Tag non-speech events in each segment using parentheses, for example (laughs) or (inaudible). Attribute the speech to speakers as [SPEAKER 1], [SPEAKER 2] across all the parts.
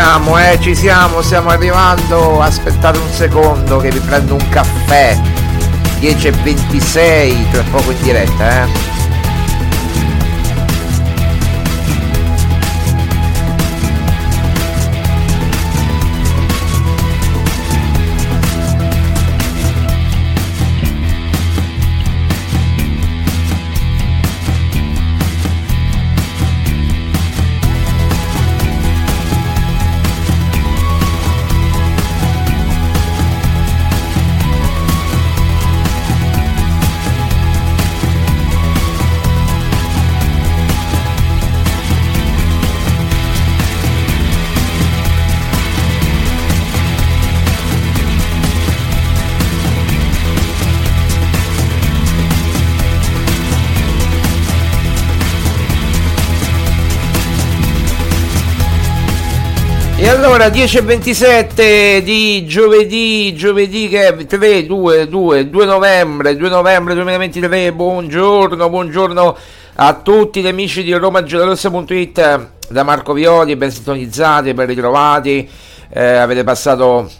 [SPEAKER 1] Siamo, eh, ci siamo, stiamo arrivando. Aspettate un secondo che vi prendo un caffè. 10.26, tra poco in diretta, eh. Allora 10.27 di giovedì, giovedì che è 3, 2, 2, 2 novembre, 2 novembre 2023, buongiorno, buongiorno a tutti gli amici di romagiallorossa.it da Marco Violi, ben sintonizzati, ben ritrovati, eh, avete passato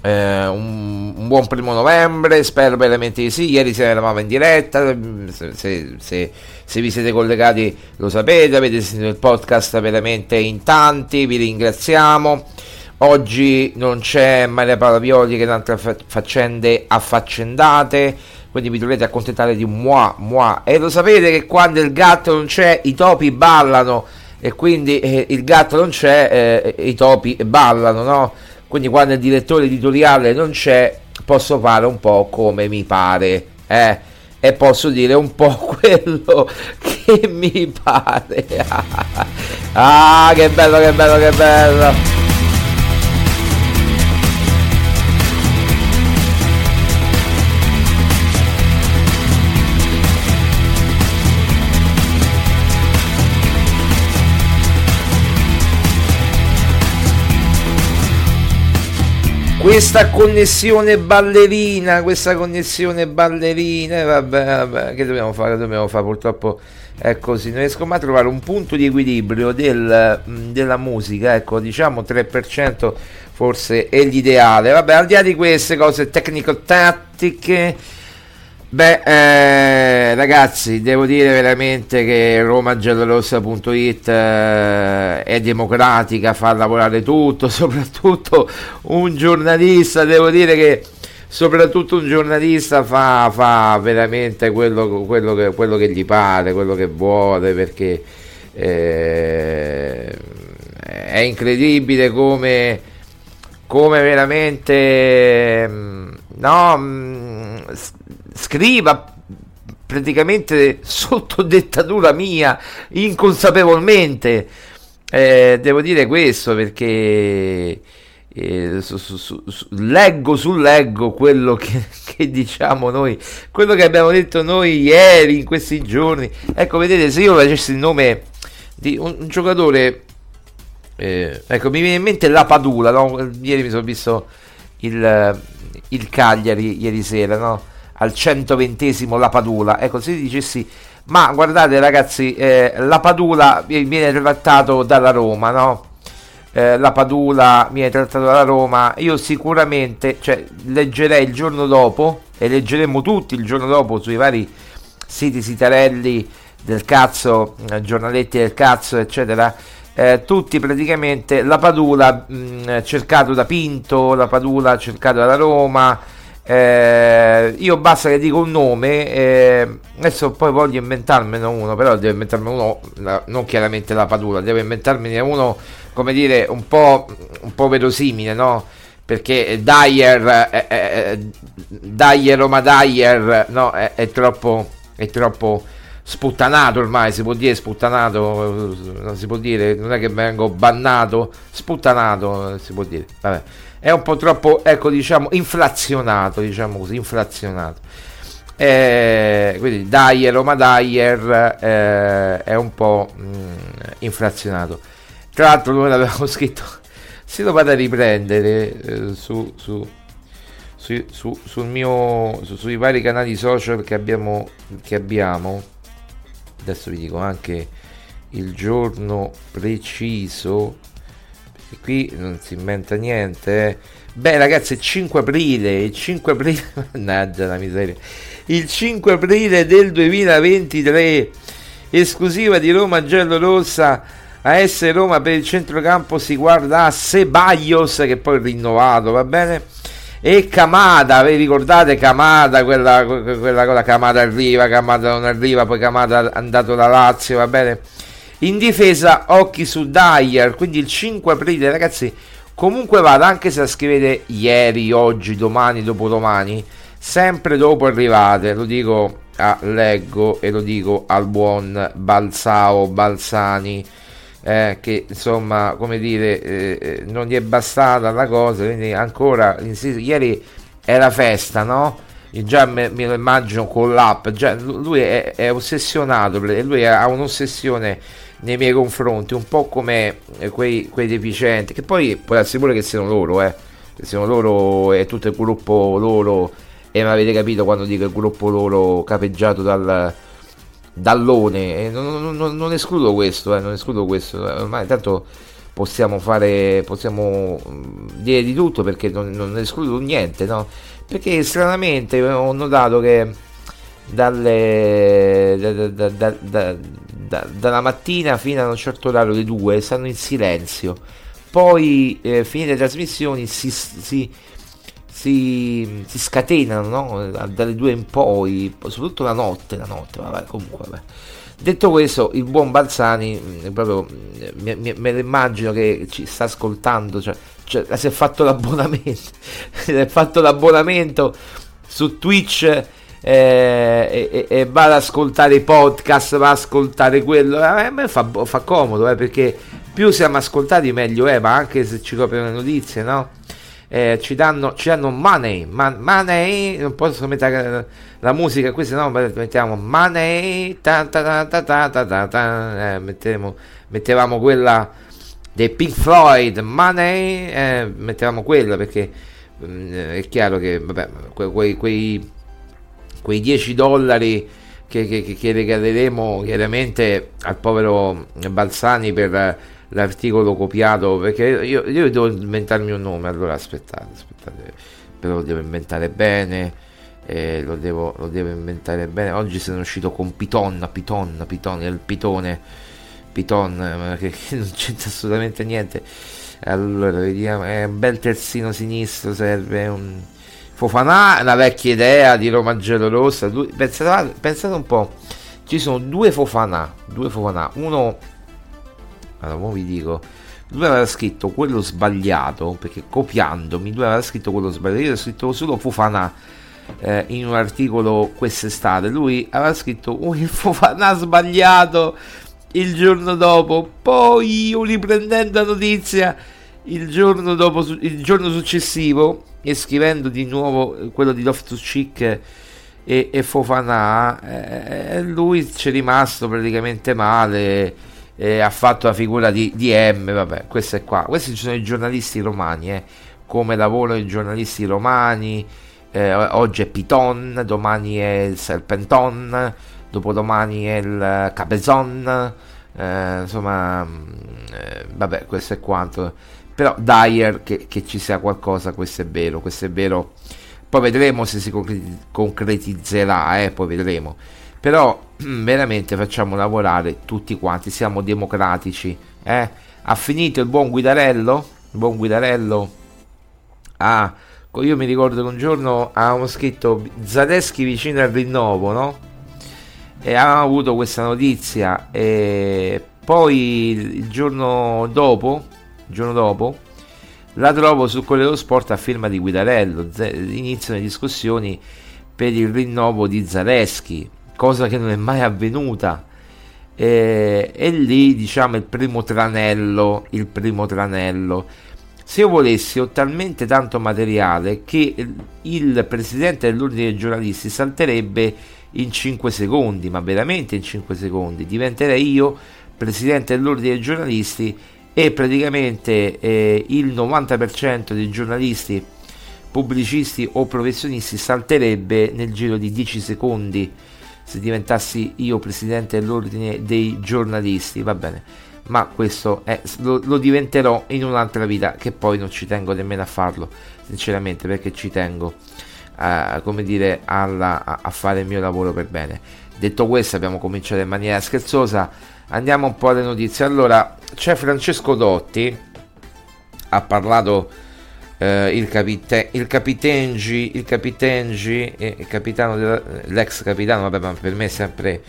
[SPEAKER 1] eh, un, un buon primo novembre, spero veramente di sì, ieri se eravamo in diretta, se, se- se- se vi siete collegati lo sapete, avete sentito il podcast veramente in tanti, vi ringraziamo. oggi non c'è Maria Paola Violi che altre faccende affaccendate, quindi vi dovete accontentare di un mua, mua. E lo sapete che quando il gatto non c'è i topi ballano e quindi eh, il gatto non c'è, eh, i topi ballano, no? Quindi quando il direttore editoriale non c'è posso fare un po' come mi pare, eh? E posso dire un po' (laughs) quello che mi pare. (laughs) ah, che bello, che bello, che bello. Questa connessione ballerina, questa connessione ballerina, eh, vabbè, vabbè, che dobbiamo fare? Dobbiamo fare purtroppo è così, non riesco mai a trovare un punto di equilibrio del, della musica, ecco, diciamo 3% forse è l'ideale. Vabbè, al di là di queste cose tecnico-tattiche Beh, eh, ragazzi, devo dire veramente che romagiallorossa.it eh, è democratica, fa lavorare tutto, (laughs) soprattutto un giornalista, devo dire che soprattutto un giornalista fa, fa veramente quello, quello, che, quello, che, gli pare, quello che vuole, perché eh, è incredibile come, come veramente... Mm, no, mm, scriva praticamente sotto dettatura mia, inconsapevolmente. Eh, devo dire questo perché eh, su, su, su, leggo sul leggo quello che, (laughs) che, diciamo noi, quello che abbiamo detto noi ieri, in questi giorni. Ecco, vedete, se io facessi il nome di un, un giocatore, eh, ecco, mi viene in mente la Padula, no? ieri mi sono visto il, il Cagliari, ieri sera, no? Al 120 la Padula. Ecco, se dicessi, ma guardate ragazzi, eh, la Padula viene trattato dalla Roma, no? Eh, la Padula viene trattato dalla Roma, io sicuramente cioè, leggerei il giorno dopo e leggeremo tutti il giorno dopo sui vari siti sitarelli del cazzo, eh, giornaletti del cazzo, eccetera. Eh, tutti praticamente la Padula mh, mm, cercato da Pinto, la Padula cercato dalla Roma, eh, io basta che dico un nome, eh, adesso poi voglio inventarmene uno, però devo inventarmi uno, non chiaramente la Padula, devo inventarmene uno, come dire, un po', un po verosimile, no? Perché Dyer, eh, eh, eh Dyer Roma Dyer, no? È, è, troppo, è troppo sputtanato ormai, si può dire sputtanato, non si può dire, non è che vengo bannato, sputtanato, si può dire, vabbè è un po' troppo, ecco, diciamo, inflazionato, diciamo così, inflazionato. Eh, quindi Dyer, Roma Dyer eh, è un po' mh, mm, inflazionato. Tra l'altro noi l'abbiamo (laughs) scritto, se lo vado a riprendere eh, su, su, su, sul mio, sui vari canali social che abbiamo, che abbiamo, adesso vi dico anche il giorno preciso e qui non si inventa niente. Eh. Beh, ragazzi, il 5 aprile, il 5 aprile, (laughs) mannaggia la miseria. Il 5 aprile del 2023, esclusiva di Roma Giallo Rossa. A essere Roma per il centrocampo si guarda a Sebaios che poi è rinnovato, va bene? E Kamada, vi ricordate Kamada, quella, quella cosa, Kamada arriva, Kamada non arriva, poi Kamada è andato da Lazio, va bene? In difesa, occhi su Dyer, quindi il 5 aprile, ragazzi. Comunque vada, anche se la scrivete ieri, oggi, domani, dopodomani, sempre dopo arrivate, lo dico a Leggo e lo dico al buon Balsao Balsani, eh, che insomma, come dire, eh, eh non gli è bastata la cosa, quindi ancora, ieri era festa, no? Già me, me, lo immagino con l'app, già, lui è, è ossessionato, lui ha un'ossessione nei miei confronti, un po' come eh, quei, quei deficienti, che poi essere pure che siano loro, eh, che siano loro e tutto il gruppo loro, e mi avete capito quando dico il gruppo loro capeggiato dal dall'one, non, non, non, escludo questo, eh, non escludo questo, ormai tanto possiamo fare, possiamo mm, dire di tutto perché non, non escludo niente, no? Perché stranamente ho notato che dalle, da, da, da, da, dalla mattina fino a un certo orario, le due, stanno in silenzio. poi eh, finite le trasmissioni si, si, si, si scatenano no? dalle due in poi, soprattutto la notte, la notte, vabbè, comunque vabbè. Detto questo, il buon Balzani, mm, proprio, me, me, me lo immagino che ci sta ascoltando, cioè, cioè, si è fatto l'abbonamento, (laughs) si è fatto l'abbonamento su Twitch eh, e, e, va ad ascoltare i podcast, va ad ascoltare quello. Eh, a me fa, fa comodo eh, perché più siamo ascoltati meglio è, ma anche se ci coprono le notizie, no? Eh, ci, danno, ci danno money, man, money, non posso mettere la musica qui, se no mettiamo money, ta ta ta ta ta ta ta, eh, mettiamo, mettevamo quella dei Pink Floyd, money, eh, mettevamo quella perché mh, mm, è chiaro che vabbè, quei, quei, quei 10 dollari che, che, che, regaleremo chiaramente al povero Balsani per l'articolo copiato perché io, io devo inventarmi un nome allora aspettate aspettate però lo devo inventare bene eh, lo, devo, lo, devo, inventare bene. Oggi sono uscito con Piton Piton Piton il pitone Piton che, (laughs) che non c'entra assolutamente niente. Allora vediamo è un bel terzino sinistro serve un Fofanà una vecchia idea di Roma Rossa pensate, pensate un po' ci sono due Fofanà due Fofanà uno allora vi dico lui aveva scritto quello sbagliato perché copiandomi lui aveva scritto quello sbagliato. Io ho scritto solo Fofana eh, in un articolo quest'estate. Lui aveva scritto oh, il Fofana sbagliato il giorno dopo poi io riprendendo la notizia il giorno, dopo, il giorno successivo e scrivendo di nuovo quello di Loftus Cheek e, e Fofana eh, lui ci è rimasto praticamente male eh, ha fatto la figura di, di M, vabbè, questo è qua. Questi sono i giornalisti romani, eh, come lavorano i giornalisti romani. Eh, oggi è Piton, domani è Serpenton, dopodomani è il Cabezon. Eh, insomma, mm, eh, vabbè, questo è quanto. Però Dyer che, che ci sia qualcosa, questo è vero, questo è vero. Poi vedremo se si concretizzerà, eh, poi vedremo però veramente facciamo lavorare tutti quanti, siamo democratici. Eh? Ha finito il buon Guidarello? Il buon Guidarello? Ah, io mi ricordo che un giorno avevamo scritto Zadeschi vicino al rinnovo, no? E avevamo avuto questa notizia e poi il giorno dopo, il giorno dopo la trovo su Corriere dello Sport a firma di Guidarello. Iniziano le discussioni per il rinnovo di Zaleschi cosa che non è mai avvenuta. E, e lì diciamo il primo tranello, il primo tranello. Se io volessi ho talmente tanto materiale che il presidente dell'ordine dei giornalisti salterebbe in 5 secondi, ma veramente in 5 secondi. Diventerei io presidente dell'ordine dei giornalisti e praticamente eh, il 90% dei giornalisti, pubblicisti o professionisti salterebbe nel giro di 10 secondi se diventassi io presidente dell'ordine dei giornalisti, va bene, ma questo è, lo, lo, diventerò in un'altra vita che poi non ci tengo nemmeno a farlo, sinceramente, perché ci tengo come dire, alla, a, a fare il mio lavoro per bene. Detto questo, abbiamo cominciato in maniera scherzosa, andiamo un po' alle notizie. Allora, c'è Francesco Dotti, ha parlato eh, il, capite- il capitengi, il capitengi, eh, capitano della, l'ex capitano, vabbè, ma per me è sempre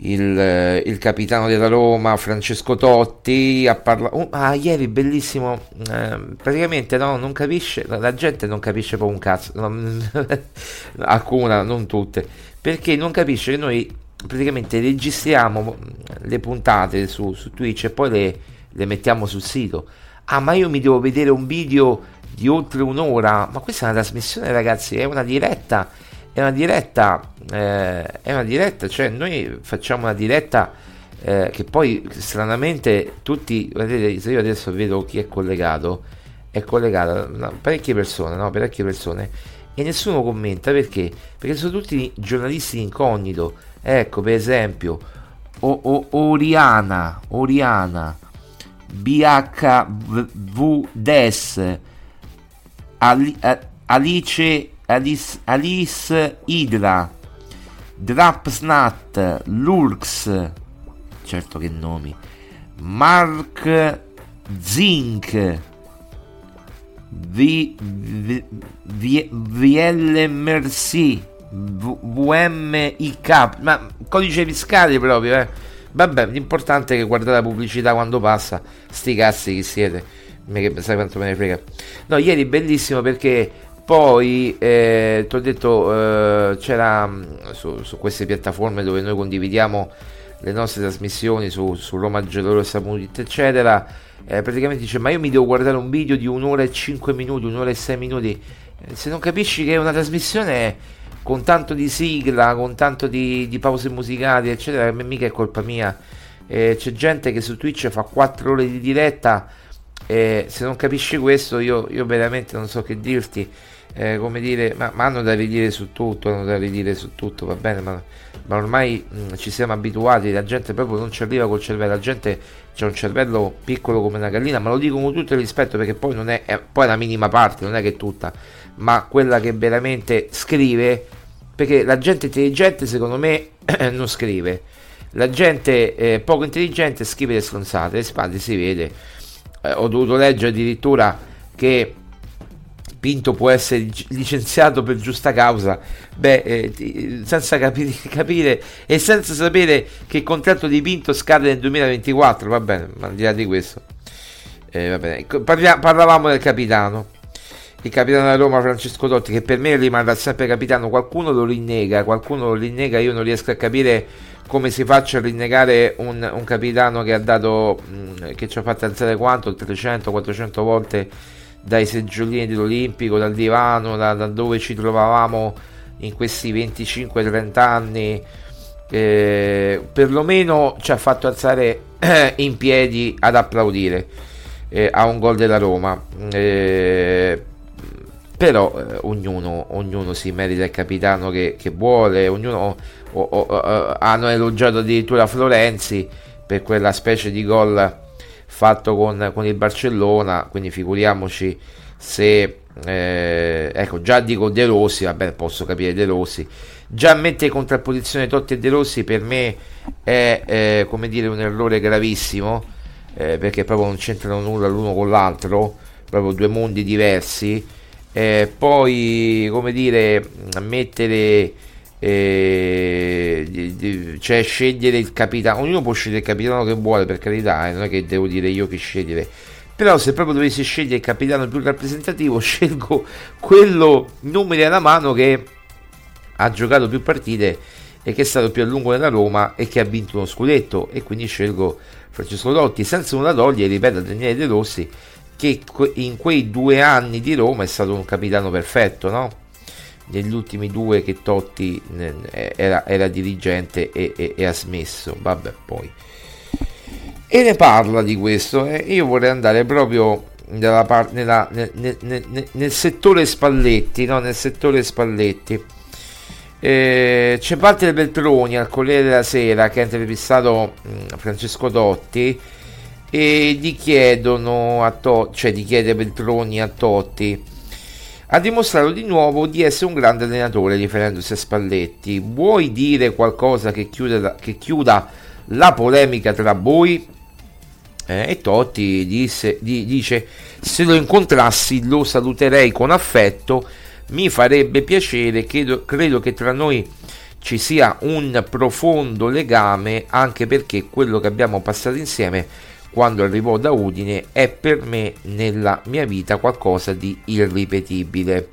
[SPEAKER 1] il, eh, il capitano della Roma, Francesco Totti, ha parlato, uh, ah, ieri bellissimo, eh, praticamente no, non capisce, la gente non capisce poi un cazzo, no, (laughs) alcuna, non tutte, perché non capisce che noi praticamente registriamo le puntate su, su Twitch e poi le, le mettiamo sul sito. Ah ma io mi devo vedere un video di oltre un'ora, ma questa è una trasmissione ragazzi, è una diretta, è una diretta, eh, è una diretta, cioè noi facciamo una diretta eh, che poi stranamente tutti, vedete, se io adesso vedo chi è collegato, è collegato no, parecchie persone, no, parecchie persone, e nessuno commenta perché? Perché sono tutti giornalisti incognito, ecco per esempio, o, o, Oriana, Oriana, BHVDES, Alice, Alice, Alice Idra, Drapsnat, Lurks, certo che nomi, Mark Zinc v, v, v, VLMRC v, VMIK ma codice fiscale proprio eh. Vabbè l'importante è che guardate la pubblicità quando passa sti cazzi chi siete. Sai quanto me ne frega. No ieri bellissimo perché poi eh, ti ho detto eh, c'era mm, su, su, queste piattaforme dove noi condividiamo le nostre trasmissioni su, su Roma Geloro e Sapunit eccetera eh, praticamente dice ma io mi devo guardare un video di un'ora e 5 minuti un'ora e 6 minuti eh, se non capisci che è una trasmissione con tanto di sigla con tanto di, di pause musicali eccetera mica è colpa mia. Eh, c'è gente che su Twitch fa 4 ore di diretta se non capisci questo io, io veramente non so che dirti eh, come dire, ma, ma, hanno da ridire su tutto, hanno da ridire su tutto, va bene, ma, ma ormai mh, ci siamo abituati, la gente proprio non ci arriva col cervello, la gente ha un cervello piccolo come una gallina, ma lo dico con tutto il rispetto perché poi non è, è poi la minima parte, non è che tutta, ma quella che veramente scrive, perché la gente intelligente secondo me (clears throat) non scrive, la gente eh, poco intelligente scrive le stronzate, le spalle si vede, eh, ho dovuto leggere addirittura che Pinto può essere licenziato per giusta causa, beh, eh, senza capire, capire, e senza sapere che il contratto di Pinto scade nel 2024, va bene, ma al di là di questo, eh, va bene. Parlia, parlavamo del capitano, il capitano della Roma Francesco Totti, che per me rimarrà sempre capitano, qualcuno lo rinnega, qualcuno lo rinnega, io non riesco a capire come si faccia a rinnegare un, un capitano che ha dato, mh, che ci ha fatto alzare quanto, 300-400 volte dai seggiolini dell'Olimpico, dal divano, da, da dove ci trovavamo in questi 25-30 anni, eh, perlomeno ci ha fatto alzare (clears throat) in piedi ad applaudire eh, a un gol della Roma. Eh, però eh, ognuno, ognuno, si merita il capitano che, che vuole, ognuno o, o, o, hanno elogiato addirittura Florenzi per quella specie di gol fatto con, con il Barcellona, quindi figuriamoci se eh, ecco già dico De Rossi, vabbè posso capire De Rossi, già mettere in contrapposizione Totti e De Rossi per me è eh, come dire un errore gravissimo eh, perché proprio non c'entrano nulla l'uno con l'altro, proprio due mondi diversi. Eh, poi come dire mettere e, cioè scegliere il capitano. Ognuno può scegliere il capitano che vuole per carità eh, non è che devo dire io che scegliere. Però se proprio dovessi scegliere il capitano più rappresentativo (laughs) scelgo quello numeri alla mano che ha giocato più partite e che è stato più a lungo nella Roma e che ha vinto uno scudetto. E quindi scelgo Francesco Dotti senza una togliere ripeto a Daniele De Rossi che in quei due anni di Roma è stato un capitano perfetto no? Negli ultimi due che Totti era, era dirigente e, e, e, ha smesso, vabbè poi. E ne parla di questo e io vorrei andare proprio par- nella, nel, nel, nel, nel, settore Spalletti, no? nel settore Spalletti. Eh, c'è Walter Beltroni al Corriere della Sera che ha intervistato mm, Francesco Totti e gli chiedono a Totti, cioè gli chiede Beltroni a Totti ha dimostrato di nuovo di essere un grande allenatore riferendosi a Spalletti. Vuoi dire qualcosa che chiuda, che chiuda la polemica tra voi? Eh, e Totti disse, di, dice se lo incontrassi lo saluterei con affetto, mi farebbe piacere, credo, credo che tra noi ci sia un profondo legame anche perché quello che abbiamo passato insieme quando arrivò da Udine è per me nella mia vita qualcosa di irripetibile.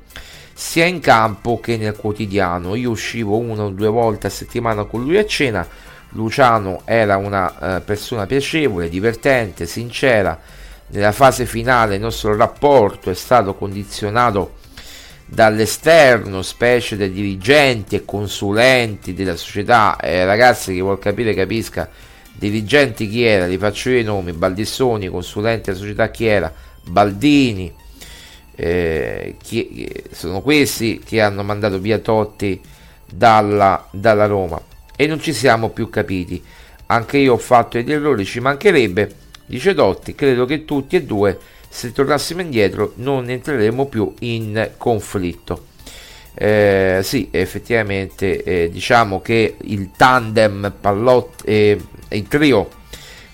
[SPEAKER 1] Sia in campo che nel quotidiano. Io uscivo una o due volte a settimana con lui a cena. Luciano era una eh, persona piacevole divertente sincera. Nella fase finale il nostro rapporto è stato condizionato dall'esterno, specie dai dirigenti e consulenti della società. Eh, ragazzi, chi vuol capire capisca dirigenti chi era, li faccio io i nomi, Baldissoni, consulente della società chi era, Baldini, eh, chi, sono questi che hanno mandato via Totti dalla, dalla Roma. E non ci siamo più capiti. Anche io ho fatto degli errori, ci mancherebbe, dice Totti, credo che tutti e due, se tornassimo indietro, non entreremo più in conflitto. Eh, sì, effettivamente eh, diciamo che il tandem Pallotti, eh, il trio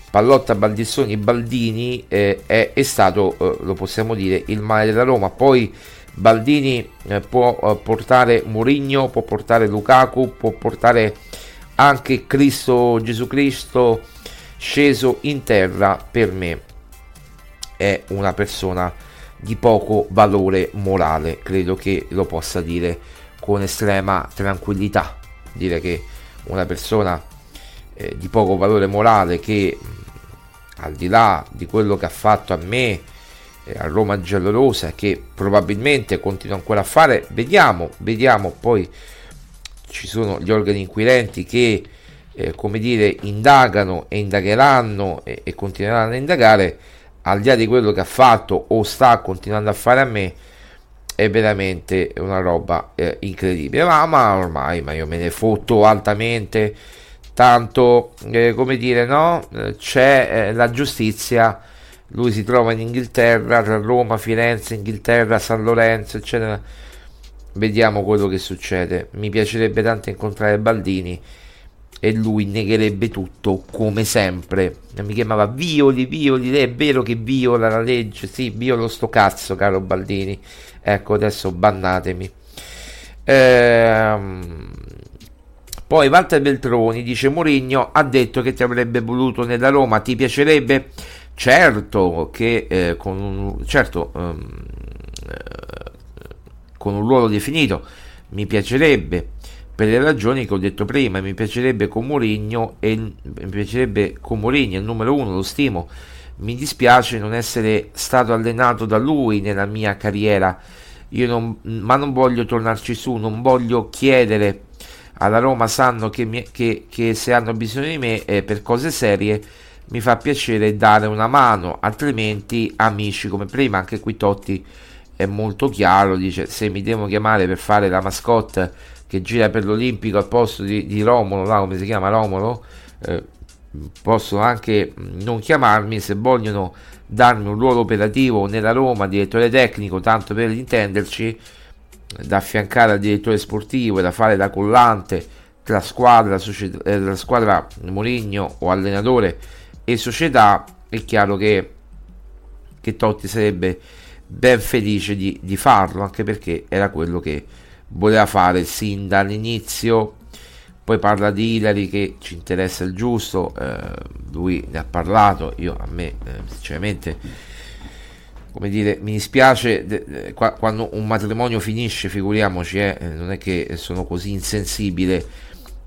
[SPEAKER 1] Pallotta, Baldissoni, Baldini eh, è, è, stato, eh, lo possiamo dire, il male della Roma. Poi Baldini eh, può eh, portare Mourinho, può portare Lukaku, può portare anche Cristo Gesù Cristo sceso in terra per me è una persona di poco valore morale. Credo che lo possa dire con estrema tranquillità. Dire che una persona eh, di poco valore morale che al di là di quello che ha fatto a me eh, a Roma giallorosa che probabilmente continua ancora a fare vediamo vediamo. Poi ci sono gli organi inquirenti che eh, come dire indagano e indagheranno e, e, continueranno a indagare al di là di quello che ha fatto o sta continuando a fare a me è veramente una roba eh, incredibile. Ma, ma, ormai ma io me ne fotto altamente tanto eh, come dire no? C'è eh, la giustizia lui si trova in Inghilterra tra Roma Firenze Inghilterra San Lorenzo eccetera. Vediamo quello che succede. Mi piacerebbe tanto incontrare Baldini e lui negherebbe tutto come sempre. Mi chiamava violi violi è vero che viola la legge? Sì violo sto cazzo caro Baldini. Ecco adesso bannatemi. Ehm poi Walter Beltroni dice Mourinho ha detto che ti avrebbe voluto nella Roma, ti piacerebbe? Certo che eh, con un, certo, um, eh, con un ruolo definito mi piacerebbe per le ragioni che ho detto prima, mi piacerebbe con Mourinho e mi piacerebbe con Mourinho, il numero uno, lo stimo. Mi dispiace non essere stato allenato da lui nella mia carriera. Io non, ma non voglio tornarci su, non voglio chiedere alla Roma sanno che, mi, che, che se hanno bisogno di me eh, per cose serie mi fa piacere dare una mano, altrimenti amici come prima, anche qui Totti è molto chiaro, dice se mi devo chiamare per fare la mascotte che gira per l'Olimpico al posto di, di Romolo, là, come si chiama Romolo, eh, possono anche non chiamarmi se vogliono darmi un ruolo operativo nella Roma, direttore tecnico, tanto per intenderci, da affiancare al direttore sportivo e da fare da collante tra squadra, società, eh, la squadra Mourinho o allenatore e società, è chiaro che, che Totti sarebbe ben felice di, di farlo, anche perché era quello che voleva fare sin dall'inizio. Poi parla di Ilari che ci interessa il giusto, eh, lui ne ha parlato, io a me eh, sinceramente come dire, mi dispiace quando un matrimonio finisce, figuriamoci, eh, non è che sono così insensibile,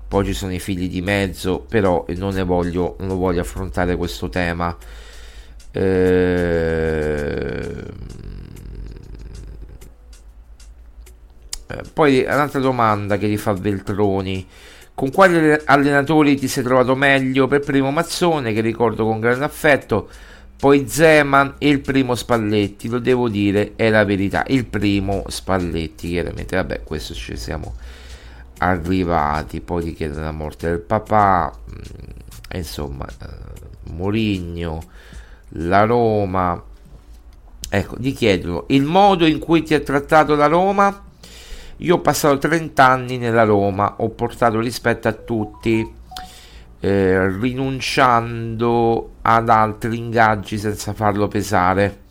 [SPEAKER 1] poi ci sono i figli di mezzo, però non ne voglio, non voglio affrontare questo tema. Eh, poi un'altra domanda che gli fa Veltroni. Con quali allenatori ti sei trovato meglio? Per primo Mazzone, che ricordo con grande affetto, poi Zeman e il primo Spalletti, lo devo dire, è la verità. Il primo Spalletti, chiaramente, vabbè, questo ci siamo arrivati. Poi ti chiedono la morte del papà, mm, insomma, eh, Mourinho, la Roma. Ecco, gli chiedono il modo in cui ti ha trattato la Roma. Io ho passato 30 anni nella Roma, ho portato rispetto a tutti eh, rinunciando ad altri ingaggi senza farlo pesare.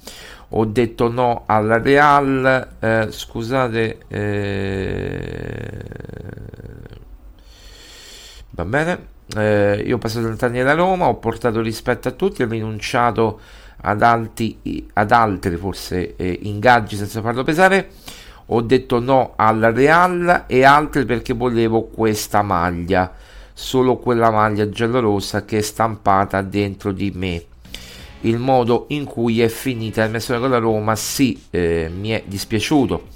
[SPEAKER 1] Ho detto no alla Real, eh, scusate, eh, va bene. Eh, io ho passato 30 anni alla Roma, ho portato rispetto a tutti, ho rinunciato ad, alti, ad altri forse eh, ingaggi senza farlo pesare. Ho detto no alla Real e altri perché volevo questa maglia solo quella maglia giallorossa che è stampata dentro di me. Il modo in cui è finita il messaggio con la Roma sì, eh, mi è dispiaciuto.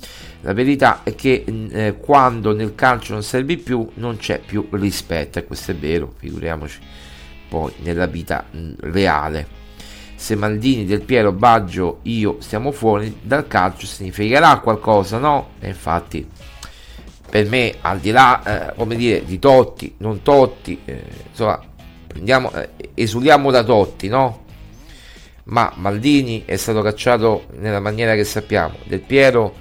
[SPEAKER 1] La verità è che eh, quando nel calcio non servi più non c'è più rispetto e questo è vero, figuriamoci poi nella vita reale. Se Maldini, Del Piero, Baggio, io stiamo fuori dal calcio significherà qualcosa, no? E infatti per me, al di là, eh, come dire, di Totti, non Totti, eh, insomma, prendiamo, eh, esuliamo da Totti, no? Ma Maldini è stato cacciato nella maniera che sappiamo. Del Piero,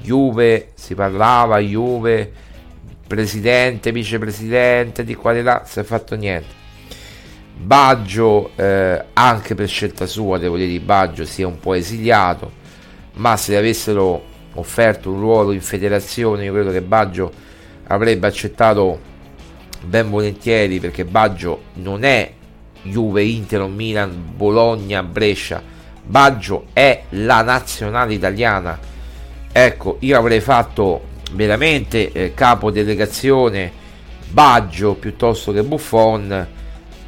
[SPEAKER 1] Juve, si parlava, Juve, presidente, vicepresidente, di qua e là, si è fatto niente. Baggio eh, anche per scelta sua devo dire di Baggio si è un po' esiliato ma se avessero offerto un ruolo in federazione io credo che Baggio avrebbe accettato ben volentieri perché Baggio non è Juve, Inter, Milan, Bologna, Brescia. Baggio è la nazionale italiana. Ecco io avrei fatto veramente eh, capo delegazione Baggio piuttosto che Buffon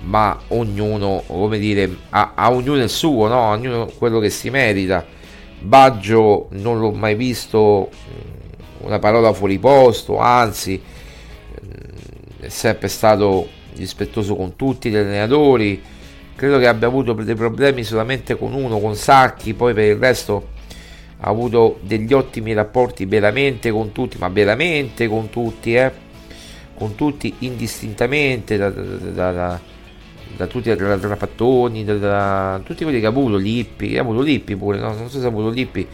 [SPEAKER 1] ma ognuno come dire ha, ha ognuno il suo no? ognuno quello che si merita Baggio non l'ho mai visto mm, una parola fuori posto anzi mm, è sempre stato rispettoso con tutti gli allenatori credo che abbia avuto dei problemi solamente con uno con Sacchi poi per il resto ha avuto degli ottimi rapporti veramente con tutti ma veramente con tutti eh? con tutti indistintamente da, da, da, da tutti da Trapattoni, da, da, tutti quelli che ha avuto, Lippi, ha avuto Lippi pure, no? non so se ha avuto Lippi,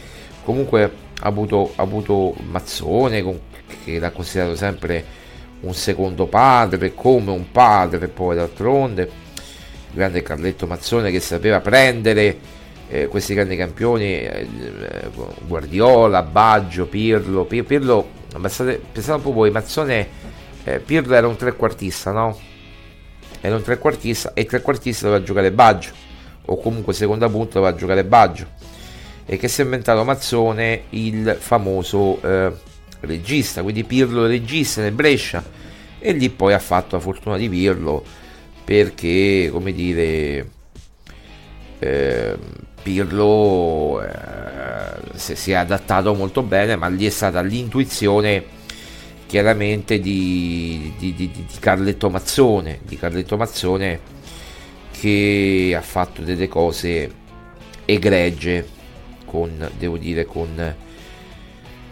[SPEAKER 1] comunque ha avuto, ha avuto Mazzone con, che l'ha considerato sempre un secondo padre, come un padre poi d'altronde, grande Carletto Mazzone che sapeva prendere eh, questi grandi campioni, eh, Guardiola, Baggio, Pirlo, Pirlo, pensate, pensate un po' voi, Mazzone, eh, Pirlo era un trequartista, no? Era un trequartista e trequartista doveva giocare Baggio o comunque seconda punta doveva giocare Baggio e che si è inventato Mazzone il famoso eh, regista quindi Pirlo regista nel Brescia e lì poi ha fatto la fortuna di Pirlo perché come dire eh, Pirlo eh, si, si è adattato molto bene ma lì è stata l'intuizione chiaramente di, di, di, di, Carletto Mazzone, di Carletto Mazzone che ha fatto delle cose egregie con, devo dire, con,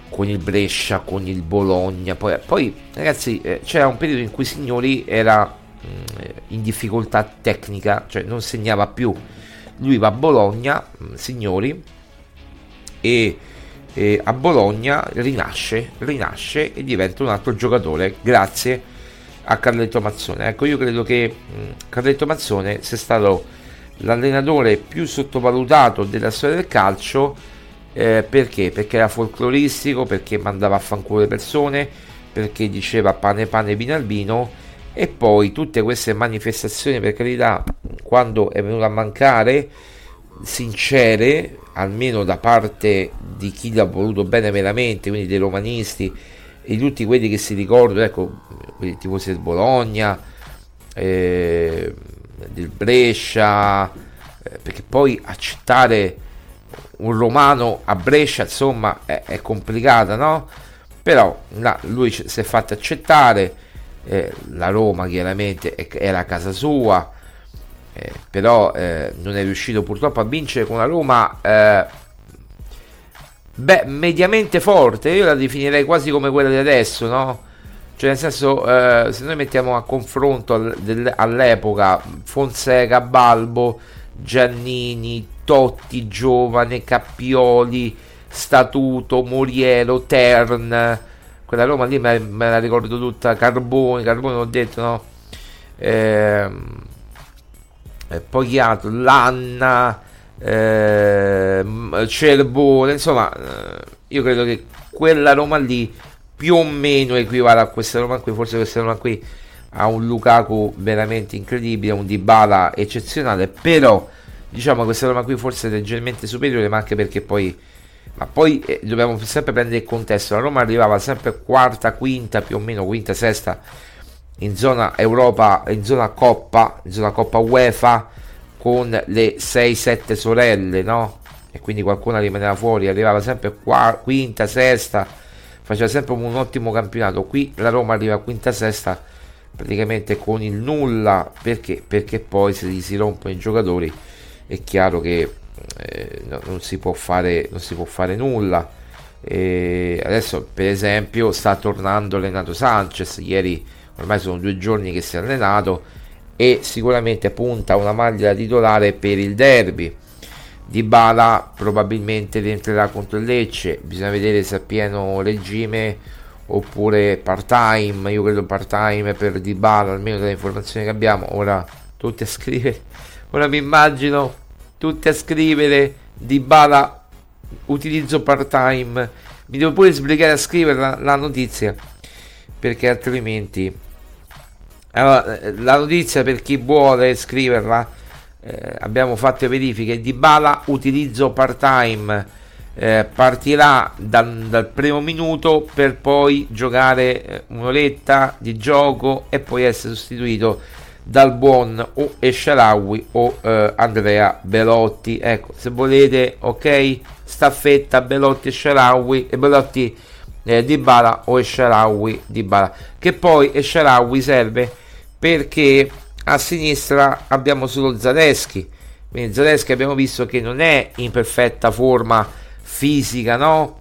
[SPEAKER 1] con il Brescia, con il Bologna. Poi, poi ragazzi, eh, c'era un periodo in cui Signori era mh, mm, in difficoltà tecnica, cioè non segnava più. Lui va a Bologna, mh, mm, Signori, e eh, a Bologna rinasce, rinasce e diventa un altro giocatore grazie a Carletto Mazzone. Ecco, io credo che mh, Carletto Mazzone sia stato l'allenatore più sottovalutato della storia del calcio eh, perché? Perché era folcloristico, perché mandava a fanculo le persone, perché diceva pane pane vino al vino e poi tutte queste manifestazioni per carità quando è venuto a mancare sincere almeno da parte di chi l'ha voluto bene veramente, quindi dei romanisti e di tutti quelli che si ricordano, ecco, i tifosi del Bologna, eh, del Brescia, eh, perché poi accettare un romano a Brescia, insomma, è, è complicata, no? Però no, lui si è fatto accettare, eh, la Roma chiaramente era casa sua, eh, però eh, non è riuscito purtroppo a vincere con una Roma eh, beh, mediamente forte. Io la definirei quasi come quella di adesso, no? Cioè, nel senso, eh, se noi mettiamo a confronto all- del- all'epoca Fonseca, Balbo, Giannini, Totti, Giovane, Cappioli, Statuto, Moriero, Tern, quella Roma lì me, me la ricordo tutta, Carboni, Carboni ho detto, no? Ehm eh, poi altro, Lanna, eh, Cerbone, insomma, eh, io credo che quella Roma lì più o meno equivale a questa Roma qui, forse questa Roma qui ha un Lukaku veramente incredibile, un Dybala eccezionale, però diciamo questa Roma qui forse è leggermente superiore, ma anche perché poi ma poi eh, dobbiamo sempre prendere il contesto, la Roma arrivava sempre quarta, quinta, più o meno quinta, sesta in zona Europa, in zona Coppa, in zona Coppa UEFA con le 6-7 sorelle, no? E quindi qualcuno rimaneva fuori, arrivava sempre qua, quinta, sesta, faceva sempre un ottimo campionato. Qui la Roma arriva quinta, sesta praticamente con il nulla perché? Perché poi se si rompono i giocatori è chiaro che eh, no, non, si può fare, non si può fare nulla. E adesso, per esempio, sta tornando Renato Sanchez. Ieri ormai sono due giorni che si è allenato e sicuramente punta una maglia titolare per il derby. Di Bala probabilmente rientrerà contro il Lecce, bisogna vedere se è pieno regime oppure part time. Io credo part time per Di Bala, almeno dalle informazioni che abbiamo. Ora tutti a scrivere, ora mi immagino tutti a scrivere di Bala utilizzo part time, mi devo pure sbrigare a scrivere la, la notizia perché altrimenti allora, la notizia per chi vuole scriverla eh, abbiamo fatto verifiche di Bala utilizzo part time eh, partirà dal, dal, primo minuto per poi giocare eh, un'oretta di gioco e poi essere sostituito dal buon o Esciarawi o eh, Andrea Belotti. Ecco se volete ok staffetta Belotti Esciarawi e Belotti eh, di Bala o Esciarawi di Bala che poi Esciarawi serve perché a sinistra abbiamo solo Zaleschi quindi Zaleschi abbiamo visto che non è in perfetta forma fisica, no?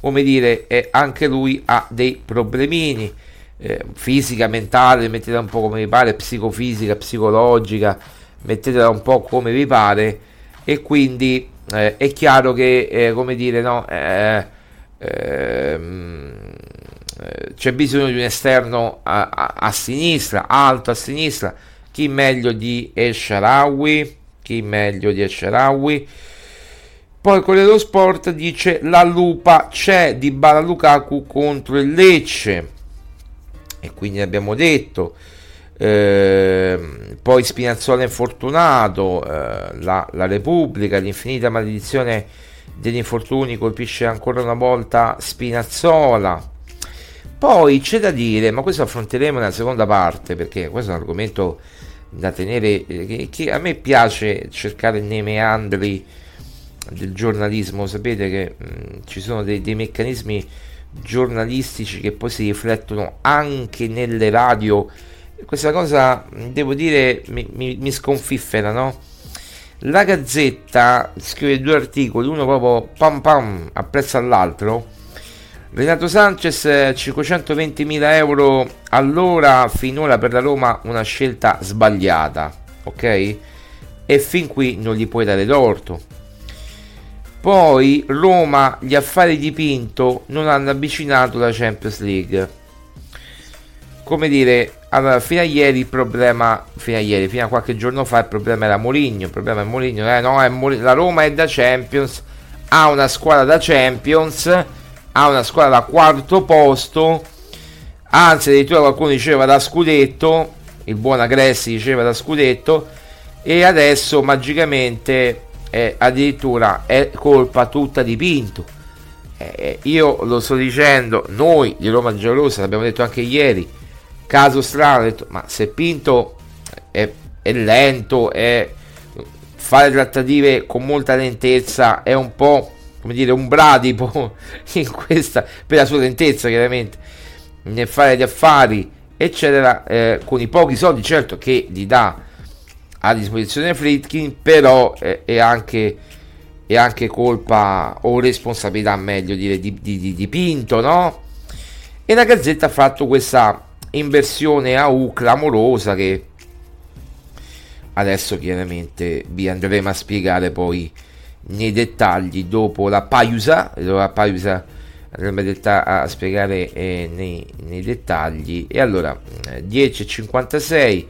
[SPEAKER 1] Come dire, eh, anche lui ha dei problemini, eh, fisica, mentale, mettetela un po' come vi pare, psicofisica, psicologica, mettetela un po' come vi pare e quindi eh, è chiaro che, eh, come dire, no? Eh, ehm, eh, c'è bisogno di un esterno a, a, a, sinistra, alto a sinistra, chi meglio di Esharawi, chi meglio di Esharawi, poi Corriere Sport dice la lupa c'è di Bala Lukaku contro il Lecce. E quindi abbiamo detto. Eh, poi Spinazzola infortunato, eh, la, la, Repubblica, l'infinita maledizione degli infortuni colpisce ancora una volta Spinazzola. Poi c'è da dire, ma questo affronteremo nella seconda parte perché questo è un argomento da tenere, eh, che, che a me piace cercare nei meandri del giornalismo, sapete che mh, mm, ci sono dei, dei, meccanismi giornalistici che poi si riflettono anche nelle radio. Questa cosa, devo dire, mi, mi, mi sconfiffera, no? La Gazzetta scrive due articoli, uno proprio pam pam apprezzo all'altro. Renato Sanchez 520.000 euro all'ora finora per la Roma una scelta sbagliata, ok? E fin qui non gli puoi dare torto poi Roma, gli affari di Pinto non hanno avvicinato la Champions League. Come dire, allora, fino a ieri il problema, fino a ieri, fino a qualche giorno fa il problema era Moligno, il problema è Moligno, eh, no, è Mol- la Roma è da Champions, ha una squadra da Champions, ha una squadra da quarto posto, anzi addirittura qualcuno diceva da scudetto, il buon Agressi diceva da scudetto, e adesso magicamente eh, addirittura è colpa tutta di Pinto. Eh, io lo sto dicendo, noi di Roma Giallorossa l'abbiamo detto anche ieri, caso strano, detto, ma se Pinto è, è lento, è, fare trattative con molta lentezza è un po' come dire un bradipo (laughs) in questa per la sua lentezza chiaramente nel fare gli affari eccetera eh, con i pochi soldi certo che gli dà a disposizione Fritkin, però è, è, anche, è, anche, colpa o responsabilità, meglio dire, di, di, di, Pinto, no? E la Gazzetta ha fatto questa inversione a U clamorosa che adesso chiaramente vi andremo a spiegare poi nei dettagli dopo la pausa, la pausa andremo a spiegare eh, nei, nei, dettagli. E allora 10.56 eh,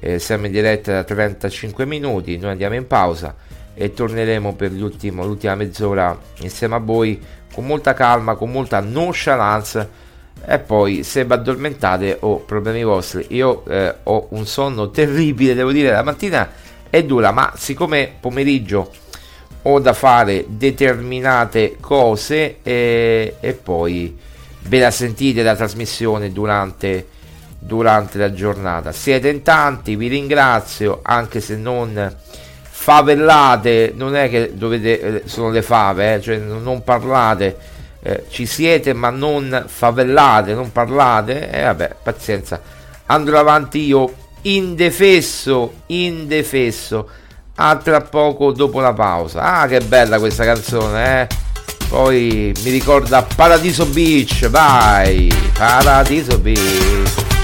[SPEAKER 1] eh, siamo in diretta da 35 minuti, noi andiamo in pausa e torneremo per l'ultima mezz'ora insieme a voi con molta calma, con molta nonchalance e poi se vi addormentate o oh, problemi vostri. Io eh, ho un sonno terribile, devo dire, la mattina è dura, ma siccome pomeriggio ho da fare determinate cose e, e poi ve la sentite la trasmissione durante durante la giornata. Siete in tanti, vi ringrazio, anche se non favellate, non è che dovete, eh, sono le fave, eh, cioè non parlate, eh, ci siete ma non favellate, non parlate, e eh, vabbè, pazienza, andrò avanti io indefesso, indefesso, a tra poco dopo la pausa. Ah, che bella questa canzone, eh! Poi mi ricorda Paradiso Beach, vai! Paradiso Beach!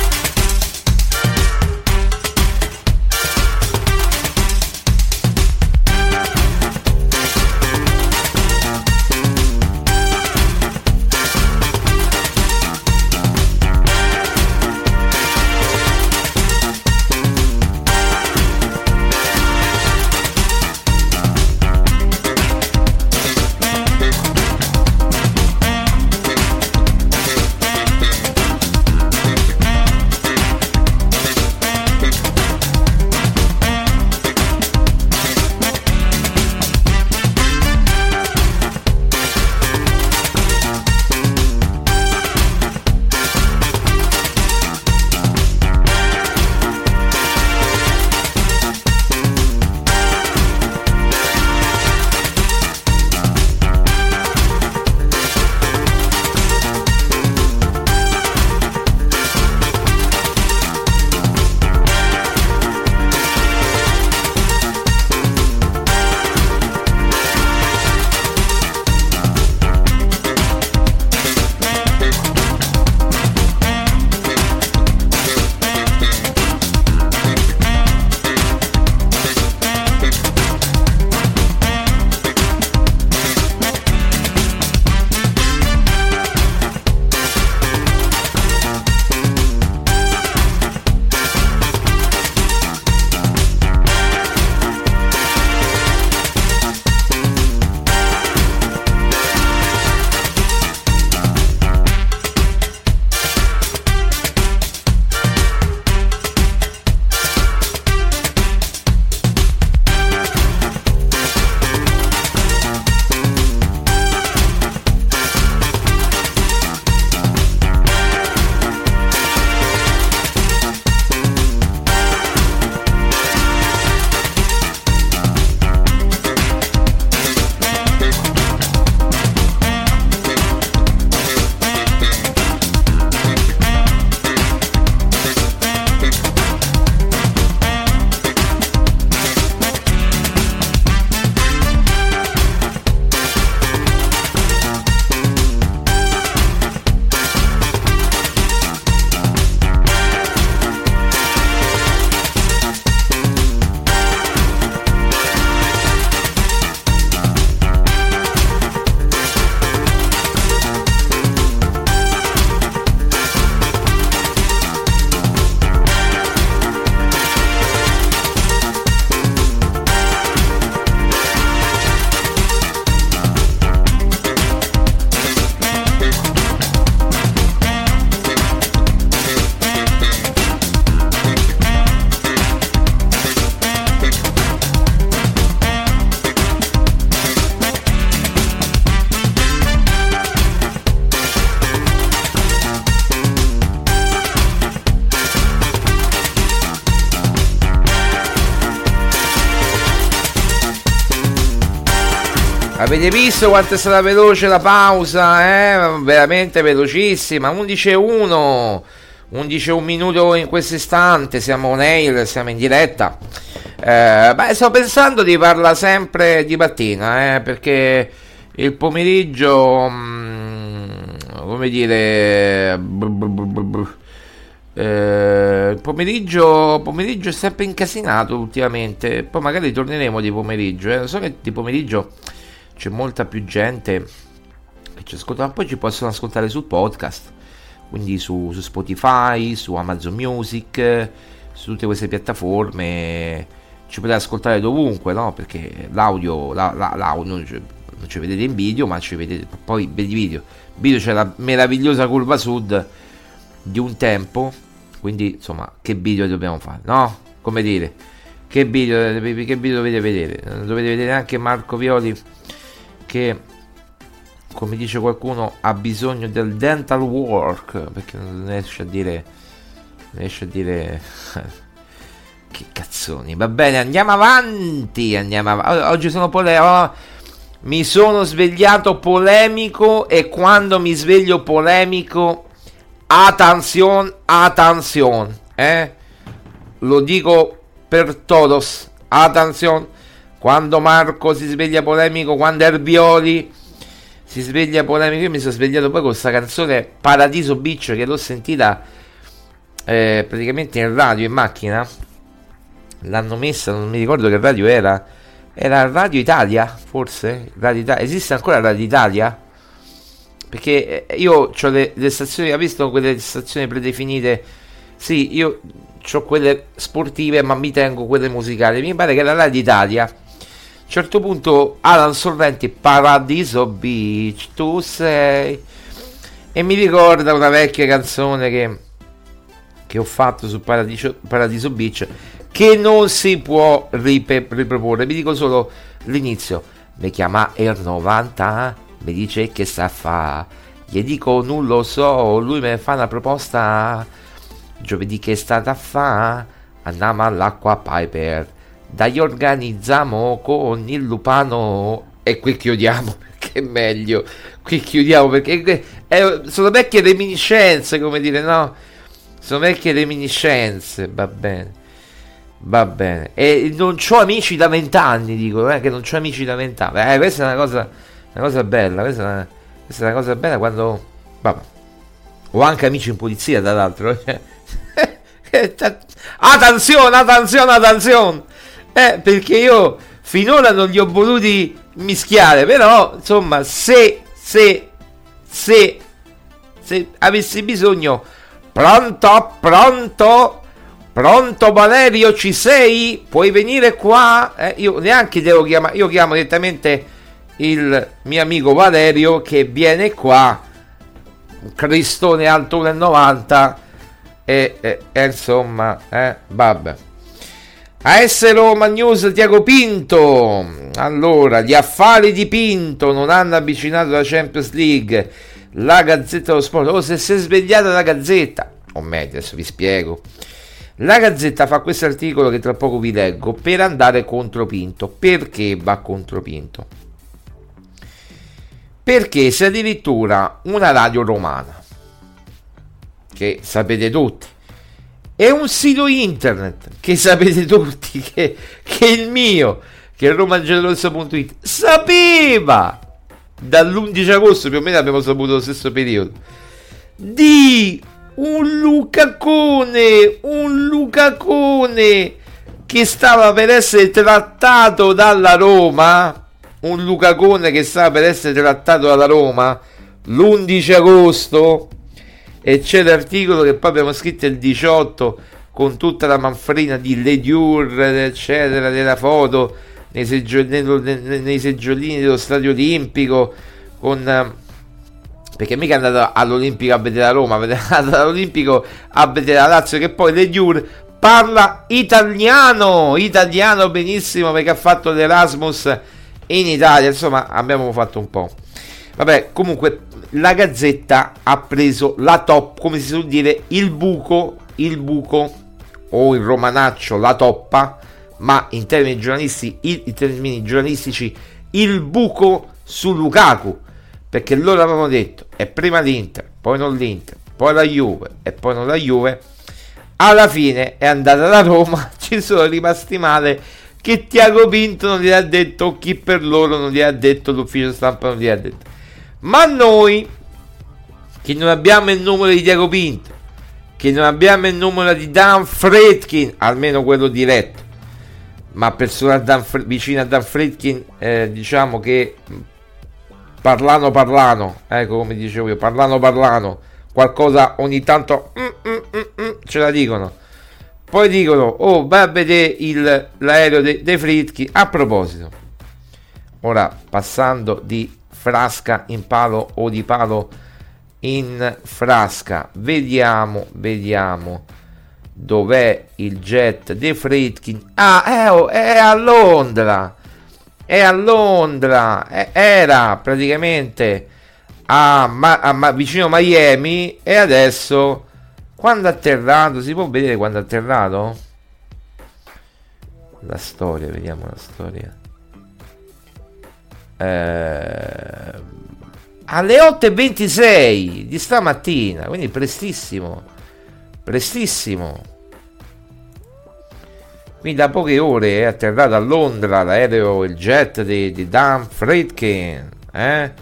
[SPEAKER 1] Avete visto quanto è stata veloce la pausa? Eh? Veramente velocissima. 11 e 1. 11 e 1 minuto in questo istante. Siamo on air, siamo in diretta. Eh, beh, sto pensando di parlare sempre di mattina, eh, perché il pomeriggio, mh, come dire, brr, eh, il pomeriggio, pomeriggio è sempre incasinato ultimamente. Poi magari torneremo di pomeriggio. Eh. So che di pomeriggio c'è molta più gente che ci ascolta, poi ci possono ascoltare sul podcast. Quindi su, su Spotify, su Amazon Music, su tutte queste piattaforme ci potete ascoltare dovunque, no? Perché l'audio, la, la, l'audio non, ci, non ci vedete in video, ma ci vedete poi vedi video. In video c'è la meravigliosa curva sud di un tempo, quindi insomma, che video dobbiamo fare, no? Come dire, che video, che video dovete vedere? Dovete vedere anche Marco Violi che come dice qualcuno ha bisogno del dental work perché non riesce a dire non riesce a dire (laughs) che cazzoni. Va bene andiamo avanti andiamo avanti oggi sono polemico mi sono svegliato polemico e quando mi sveglio polemico attenzione attenzione eh? Lo dico per todos attenzione quando Marco si sveglia polemico quando Erbioli si sveglia polemico io mi sono svegliato poi con questa canzone Paradiso Beach che l'ho sentita eh, praticamente in radio in macchina l'hanno messa, non mi ricordo che radio era. Era Radio Italia, forse? Radio Italia. Esiste ancora Radio Italia? Perché eh, io ho le, le stazioni, ha visto quelle stazioni predefinite? Sì, io ho quelle sportive, ma mi tengo quelle musicali. Mi pare che era Radio Italia. Certo punto Alan Sorrenti, Paradiso Beach, tu sei. E mi ricorda una vecchia canzone che, che ho fatto su Paradiso, Paradiso Beach che non si può rip- riproporre. Vi dico solo l'inizio. Mi chiama Er 90, mi dice che sta a fa. Gli dico non lo so, lui mi fa una proposta. Giovedì che è stata a fa, andiamo all'acqua Piper. Dai organizziamo con il Lupano e qui chiudiamo (laughs) perché è meglio. Qui chiudiamo perché è, sono vecchie reminiscenze, come dire, no? Sono vecchie reminiscenze, va bene. Va bene. E non ho amici da vent'anni, dico, eh, che non ho amici da vent'anni. Eh, questa è una cosa, una cosa bella, questa è una, questa è una cosa bella quando... Vabbè. Ho anche amici in polizia, tra l'altro. (laughs) attenzione, attenzione, attenzione. Eh, perché io finora non li ho voluti mischiare, però, insomma, se, se, se, se avessi bisogno... Pronto, pronto, Pronto Valerio, ci sei? Puoi venire qua? Eh, io neanche devo chiamare, io chiamo direttamente il mio amico Valerio che viene qua. Cristone alto 1,90 e, e, e insomma, eh, vabbè. AS Roma News Tiago Pinto. Allora, gli affari di Pinto non hanno avvicinato la Champions League. La Gazzetta dello Sport. Oh, se si è svegliata la Gazzetta. O meglio, adesso vi spiego. La Gazzetta fa questo articolo che tra poco vi leggo per andare contro Pinto. Perché va contro Pinto? Perché se addirittura una radio romana, che sapete tutti, e un sito internet che sapete tutti (laughs) che, che il mio, che è romangelosa.it, sapeva dall'11 agosto più o meno abbiamo saputo lo stesso periodo di un Lucacone, un Lucacone che stava per essere trattato dalla Roma, un Lucacone che stava per essere trattato dalla Roma l'11 agosto e c'è l'articolo che poi abbiamo scritto il 18 con tutta la manfrina di Ledure eccetera della foto nei, seggiolini, nei seggiolini dello stadio olimpico con perché mica è andato all'Olimpico a vedere la Roma, è andato all'Olimpico a vedere la Lazio che poi De parla italiano, italiano benissimo perché ha fatto l'Erasmus in Italia, insomma abbiamo fatto un po'. Vabbè, comunque la Gazzetta ha preso la top, come si suol dire, il buco, il buco o il romanaccio, la toppa, ma in termini, giornalisti, in termini giornalistici il buco su Lukaku perché loro avevano detto è prima l'Inter, poi non l'Inter, poi la Juve e poi non la Juve. Alla fine è andata da Roma, (laughs) ci sono rimasti male che Tiago Pinto non gli ha detto chi per loro non gli ha detto l'ufficio stampa non gli ha detto. Ma noi che non abbiamo il numero di Tiago Pinto, che non abbiamo il numero di Dan Fredkin, almeno quello diretto, ma persona Dan, vicina a Dan Fredkin, eh, diciamo che parlano parlano, ecco come dicevo io, parlano parlano, qualcosa ogni tanto mm, mm, mm, mm ce la dicono. Poi dicono, oh, vai a vedere il, l'aereo dei de Fritchi. A proposito, ora passando di frasca in palo o di palo in frasca, vediamo, vediamo dov'è il jet dei Fritkin. Ah, è, è a Londra è a Londra, è, era praticamente a, a, a, vicino Miami e adesso quando ha atterrato, si può vedere quando ha atterrato? La storia, vediamo la storia. Eh, alle 8.26 di stamattina, quindi prestissimo, prestissimo. Quindi da poche ore è atterrato a Londra l'aereo, il jet di, di Dan Friedkin. Eh?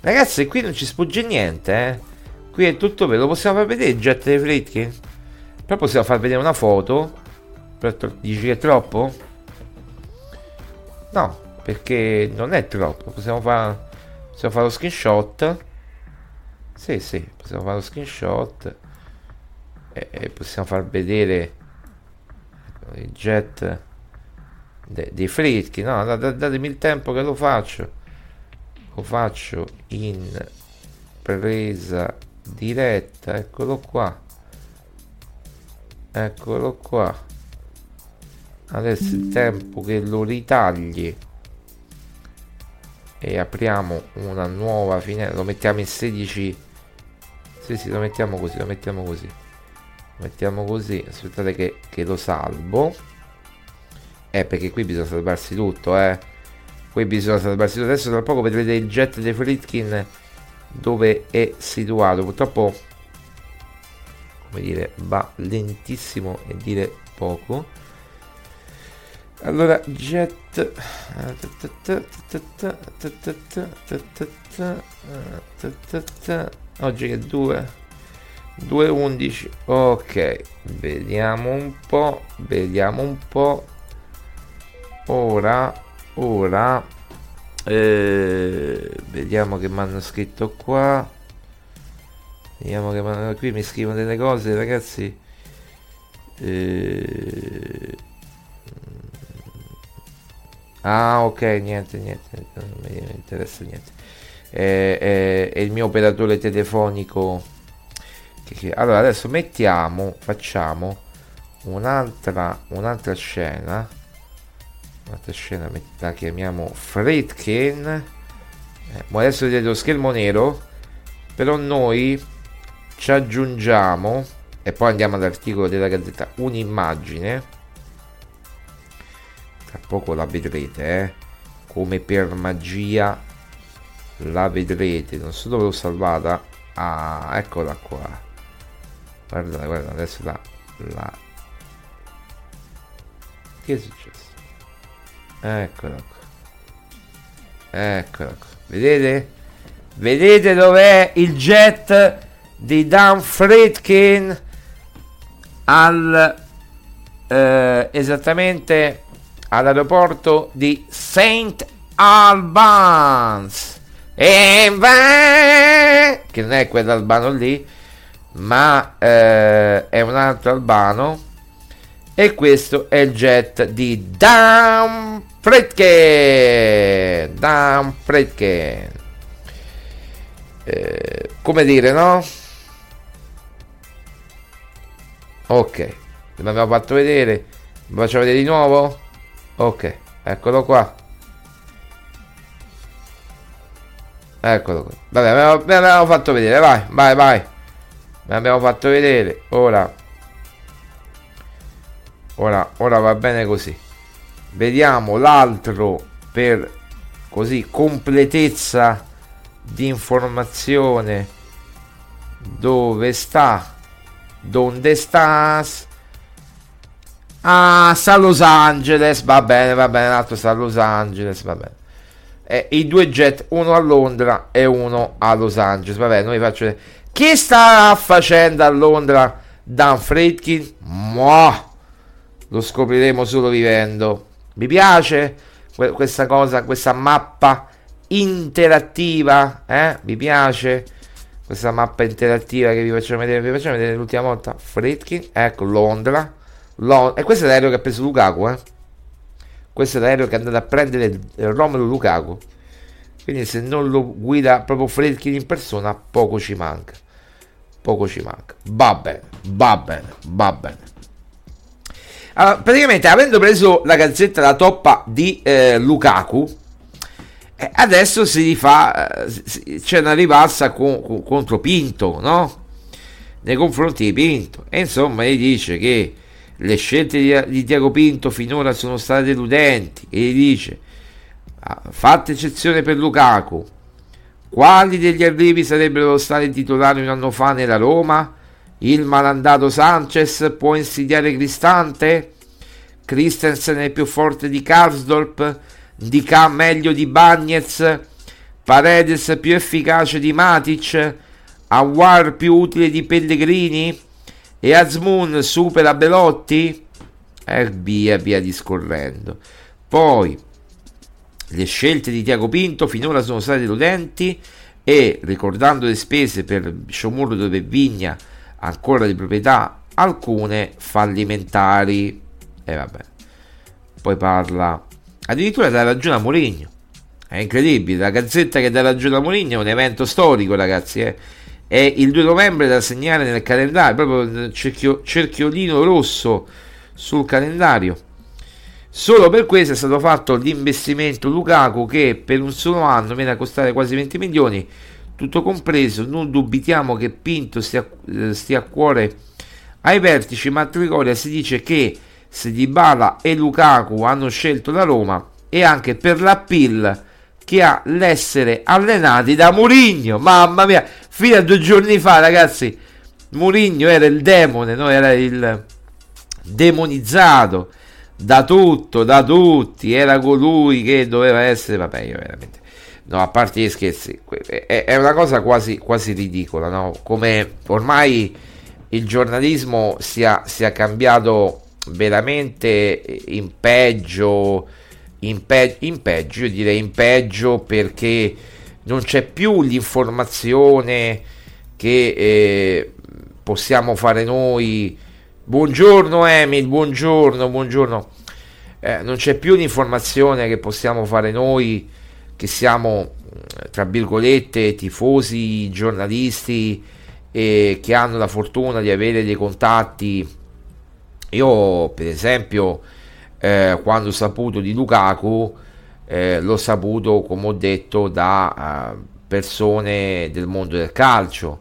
[SPEAKER 1] Ragazzi, qui non ci sfugge niente. Eh? Qui è tutto vero. Possiamo far vedere il jet di Friedkin? Però possiamo far vedere una foto. Dici che è troppo? No, perché non è troppo. Possiamo fare, possiamo fare lo screenshot. Sì, sì, possiamo fare lo screenshot. E, e possiamo far vedere il jet de, dei freschi no datemi il tempo che lo faccio lo faccio in presa diretta eccolo qua eccolo qua adesso il tempo che lo ritagli e apriamo una nuova finestra lo mettiamo in 16 sì sì lo mettiamo così lo mettiamo così mettiamo così aspettate che, che lo salvo eh perché qui bisogna salvarsi tutto eh qui bisogna salvarsi tutto. Adesso tra poco vedrete il jet dei Fritkin dove è situato. Purtroppo come dire va lentissimo e dire poco allora jet oggi che due 2.11 ok vediamo un po vediamo un po. Ora ora eh, vediamo che mi hanno scritto qua. Vediamo che m'hanno, qui mi scrivono delle cose ragazzi. Eh, ah ok niente niente non mi interessa niente. È, è, è il mio operatore telefonico allora adesso mettiamo facciamo un'altra un'altra scena. Un'altra scena la chiamiamo Fredkin eh, adesso vedete lo schermo nero però noi ci aggiungiamo e poi andiamo all'articolo della gazzetta un'immagine tra poco la vedrete eh? come per magia la vedrete. Non so dove l'ho salvata. Ah eccola qua. Guarda guarda adesso la, la che è successo? Eccola qua. Eccola qua. Vedete? Vedete dov'è il jet di Dan Friedkin al eh, esattamente all'aeroporto di St. Albans. E che non è quell'albano lì ma eh, è un altro albano. E questo è il jet di Dan Fredke. Dan Fredke. Eh, come dire no? Ok l'abbiamo fatto vedere. Lo faccio vedere di nuovo ok eccolo qua. Eccolo qua vabbè me l'abbiamo fatto vedere vai vai vai. Abbiamo fatto vedere. Ora ora ora va bene così. Vediamo l'altro per così completezza di informazione. Dove sta? Donde stas ah sta a Los Angeles va bene va bene l'altro sta a Los Angeles va bene. Eh, i due jet uno a Londra e uno a Los Angeles va bene noi faccio che sta facendo a Londra? Dan Fredkin Mua! lo scopriremo solo vivendo. Vi piace questa cosa questa mappa interattiva eh? vi piace questa mappa interattiva che vi facciamo vedere vi facciamo vedere l'ultima volta. Fredkin ecco Londra E questo è l'aereo che ha preso Lukaku eh? questo è l'aereo che è andato a prendere il Romelu Lukaku quindi se non lo guida proprio Fredkin in persona poco ci manca poco ci manca va bene va bene va bene allora, praticamente avendo preso la gazzetta la toppa di eh, Lukaku eh, adesso si rifà, eh, c'è una ripassa con, con, contro Pinto, no? Nei confronti di Pinto. E insomma, gli dice che le scelte di, di Tiago Pinto finora sono state deludenti. E dice, ah, fatta eccezione per Lukaku, quali degli arrivi sarebbero stati titolari un anno fa nella Roma? Il malandato Sanchez può insidiare Cristante? Christensen è più forte di Karsdorp? Di K meglio di Bagnez, Paredes più efficace di Matic, Awar più utile di Pellegrini e Azmoun supera Belotti e via via discorrendo. Poi le scelte di Tiago Pinto finora sono state deludenti e ricordando le spese per Sciomuro dove Vigna ancora di proprietà alcune fallimentari e vabbè poi parla addirittura dà ragione a Mourinho. È incredibile, la gazzetta che dà ragione a Mourinho è un evento storico, ragazzi. Eh. È il 2 novembre da segnare nel calendario, proprio il cerchio, cerchiolino rosso sul calendario. Solo per questo è stato fatto l'investimento Lukaku che per un solo anno viene a costare quasi 20 milioni, tutto compreso. Non dubitiamo che Pinto stia, eh, stia a cuore ai vertici, ma a Trigoria si dice che se Dybala e Lukaku hanno scelto la Roma e anche per l'appeal che ha l'essere allenati da Mourinho. Mamma mia, fino a due giorni fa, ragazzi, Mourinho era il demone, no? era il demonizzato da tutto, da tutti, era colui che doveva essere, vabbè, io veramente no, a parte gli scherzi, è, una cosa quasi, quasi ridicola, no? Come ormai il giornalismo sia, sia cambiato veramente in peggio, in, pe- in peggio, io direi in peggio perché non c'è più l'informazione che eh, possiamo fare noi. Buongiorno Emil, buongiorno, buongiorno. Eh, non c'è più l'informazione che possiamo fare noi che siamo, tra virgolette, tifosi, giornalisti e che hanno la fortuna di avere dei contatti io, per esempio, eh, quando ho saputo di Lukaku, eh, l'ho saputo, come ho detto, da uh, persone del mondo del calcio,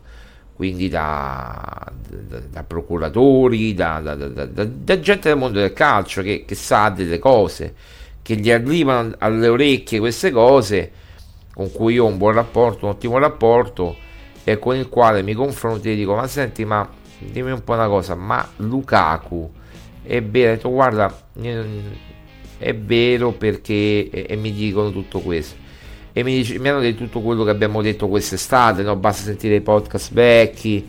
[SPEAKER 1] quindi da, da, da procuratori, da, da, gente del mondo del calcio che, che sa delle cose, che gli arrivano alle orecchie queste cose, con cui ho un buon rapporto, un ottimo rapporto, e con il quale mi confronto e dico, ma senti, ma dimmi un po' una cosa, ma Lukaku è vero, detto, guarda, è vero perché e, e mi dicono tutto questo. E mi, dice, mi, hanno detto tutto quello che abbiamo detto quest'estate, no? basta sentire i podcast vecchi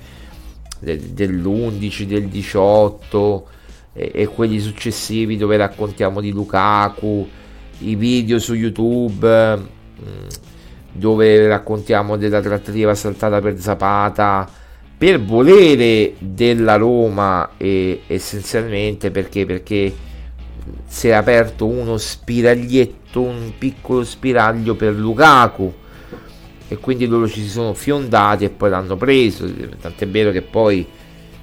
[SPEAKER 1] del, dell'11, del 18 e, e, quelli successivi dove raccontiamo di Lukaku, i video su YouTube mm, dove raccontiamo della trattativa saltata per Zapata per volere della Roma e essenzialmente perché, perché si è aperto uno spiraglietto, un piccolo spiraglio per Lukaku e quindi loro ci si sono fiondati e poi l'hanno preso, tant'è vero che poi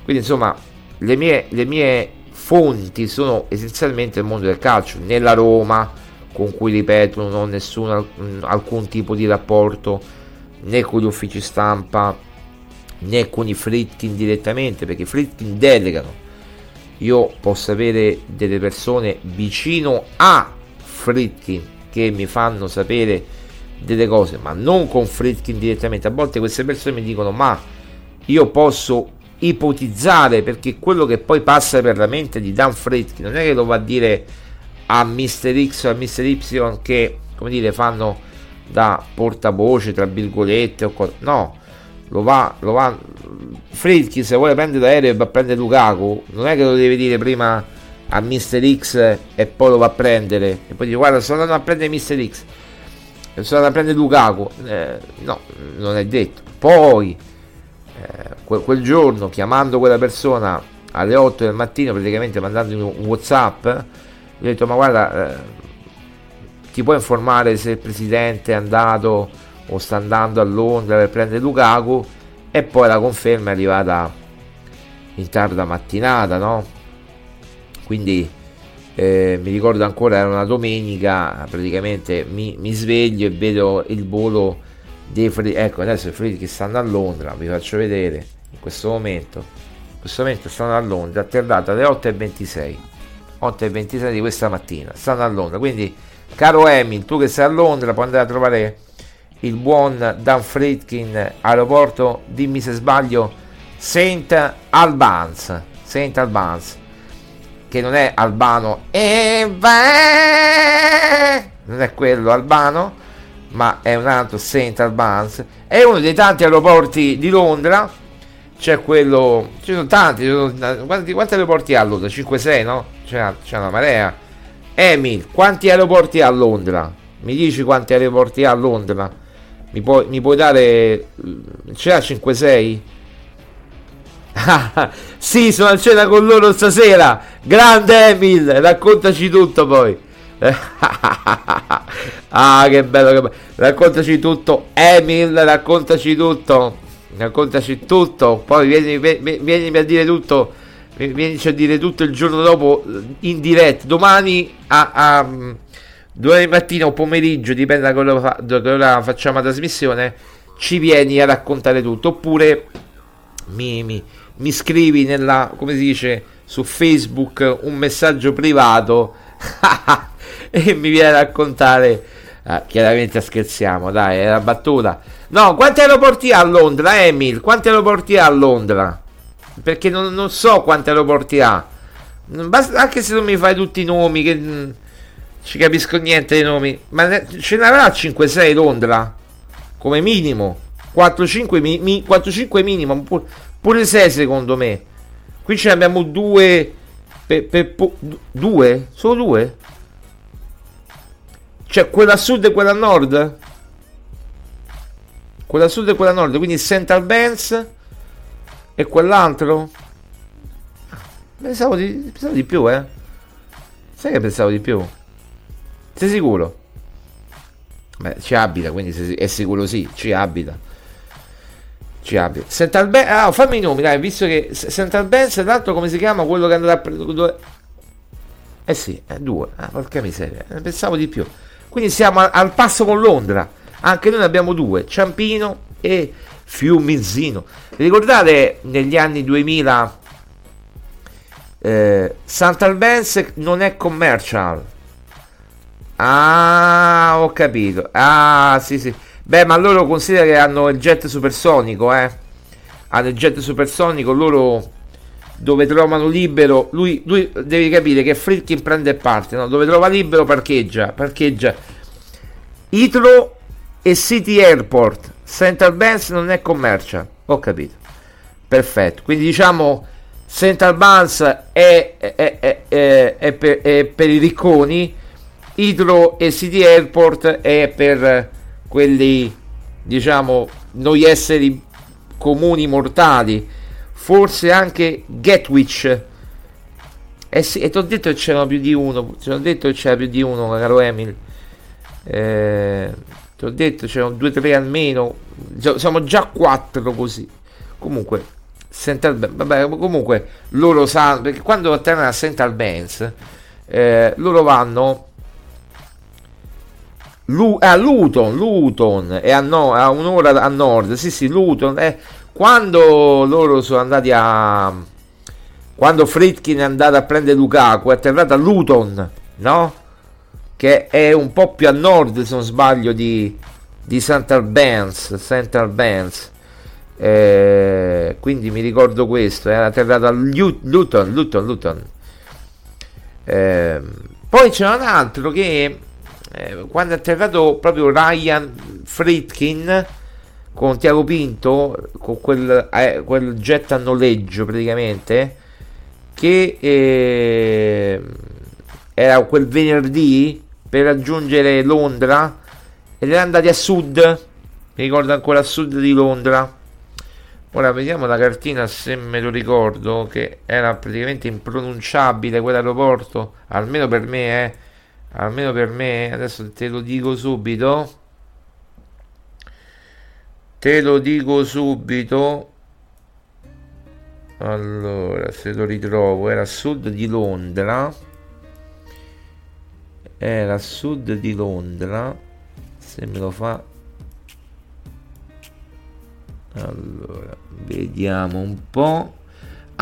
[SPEAKER 1] quindi insomma le mie, le mie fonti sono essenzialmente il mondo del calcio, nella Roma con cui ripeto non ho nessun alcun tipo di rapporto né con gli uffici stampa né con i Fritkin direttamente perché i Fritkin delegano io posso avere delle persone vicino a Fritkin che mi fanno sapere delle cose, ma non con Fritkin direttamente. A volte queste persone mi dicono: Ma io posso ipotizzare perché quello che poi passa per la mente di Dan Fritkin non è che lo va a dire a Mr. X o a Mr. Y che come dire fanno da portavoce tra virgolette o co- no lo va, lo va Fritkin se vuole prendere l'aereo e va a prendere Lukaku non è che lo deve dire prima a Mr. X e poi lo va a prendere e poi dice guarda sono andato a prendere Mr. X sono andato a prendere Lukaku eh, no non è detto poi eh, quel, quel, giorno chiamando quella persona alle 8 del mattino praticamente mandando un whatsapp gli ho detto ma guarda eh, ti puoi informare se il presidente è andato o sta andando a Londra per prendere Lukaku e poi la conferma è arrivata in tarda mattinata no? Quindi eh, mi ricordo ancora era una domenica praticamente mi, mi sveglio e vedo il volo dei Fred, ecco adesso i Freddy che stanno a Londra vi faccio vedere in questo momento in questo momento stanno a Londra atterrata alle 8.26 8.26 di questa mattina stanno a Londra. Quindi caro Emil tu che sei a Londra puoi andare a trovare il buon Dan Fritkin aeroporto dimmi se sbaglio Saint Albans Saint Albans che non è albano e non è quello albano ma è un altro St. Albans, è uno dei tanti aeroporti di Londra, c'è quello, ci sono tanti, quanti, quanti, aeroporti ha Londra? 5-6 no? C'è, c'è una marea. Emil, quanti aeroporti ha Londra? Mi dici quanti aeroporti ha Londra? Mi puoi, mi puoi dare... c'è 5-6? (laughs) sì, sono a cena con loro stasera. Grande Emil, raccontaci tutto poi. (laughs) ah, che bello, che bello. Raccontaci tutto, Emil, raccontaci tutto. Raccontaci tutto. Poi vieni, vieni, a dire tutto. Vienici a dire tutto il giorno dopo in diretta. Domani a, a domani mattina o pomeriggio, dipende da quello fa, da facciamo la trasmissione. Ci vieni a raccontare tutto. Oppure mi, mi, mi scrivi nella, come si dice, su Facebook un messaggio privato. (laughs) e mi viene a raccontare. Ah, chiaramente scherziamo, dai, è una battuta. No, quanti aeroporti ha a Londra, Emil? Quanti aeroporti ha a Londra? Perché non, non so quanti aeroporti ha. Basta, anche se non mi fai tutti i nomi, che mm, ci capisco niente dei nomi. Ma ne, ce ne avrà 5-6 Londra? Come minimo. 4-5 mi, mi, 4-5 minimo, pure, pure 6 secondo me. Qui ce ne abbiamo due. Per, per, per, due? Solo due? Cioè, quella a sud e quella a nord? Quella a sud e quella a nord, quindi Central Bands e quell'altro? Pensavo di, pensavo di più, eh. Sai che pensavo di più? Sei sicuro? Beh, ci abita, quindi è sicuro sì, ci abita. Ci abita. Central Bands, ah, fammi i nomi, dai, visto che Central Bands, l'altro come si chiama? Quello che andrà a prendere... Eh sì, è due. Ah, porca miseria, pensavo di più. Quindi siamo al passo con Londra. Anche noi ne abbiamo due, Ciampino e Fiumizino. Ricordate negli anni 2000 eh, Sant'Albense non è commercial. Ah, ho capito. Ah, sì, sì. Beh, ma loro considera che hanno il jet supersonico, eh. Hanno il jet supersonico, loro dove trovano libero, lui, lui devi capire che Fritkin prende parte, no? dove trova libero parcheggia, parcheggia. Itro e City Airport, Central Banks non è commercial, ho capito. Perfetto, quindi diciamo Central Banks è, è, è, è per, per, i ricconi, Itro e City Airport è per quelli, diciamo, noi esseri comuni mortali forse anche Gatwich. Eh sì, e ti ho detto che c'erano più di uno. Ti ho detto che c'era più di uno, caro Emil. Eh, ti ho detto c'erano due tre almeno. Siamo già quattro così. Comunque, Central vabbè, comunque loro sanno perché quando atterrano a Central Bands, eh, loro vanno Lu- a Luton, Luton è a, no- a un'ora a nord. Sì, sì, Luton. Eh, quando loro sono andati a quando Fritkin è andato a prendere Lukaku è atterrato a Luton no? che è un po' più a nord se non sbaglio di, di Central Bands, Central Bands. Eh, quindi mi ricordo questo, era atterrato a Luton, Luton, Luton. Eh, poi c'è un altro che eh, quando è atterrato proprio Ryan Fritkin con Tiago Pinto, con quel, eh, quel jet a noleggio praticamente, che eh, era quel venerdì per raggiungere Londra ed era andati a sud, mi ricordo ancora a sud di Londra. Ora vediamo la cartina se me lo ricordo, che era praticamente impronunciabile quell'aeroporto, almeno per me, eh. Almeno per me, adesso te lo dico subito. Te lo dico subito. Allora, se lo ritrovo, era a sud di Londra. Era a sud di Londra. Se me lo fa. Allora, vediamo un po'.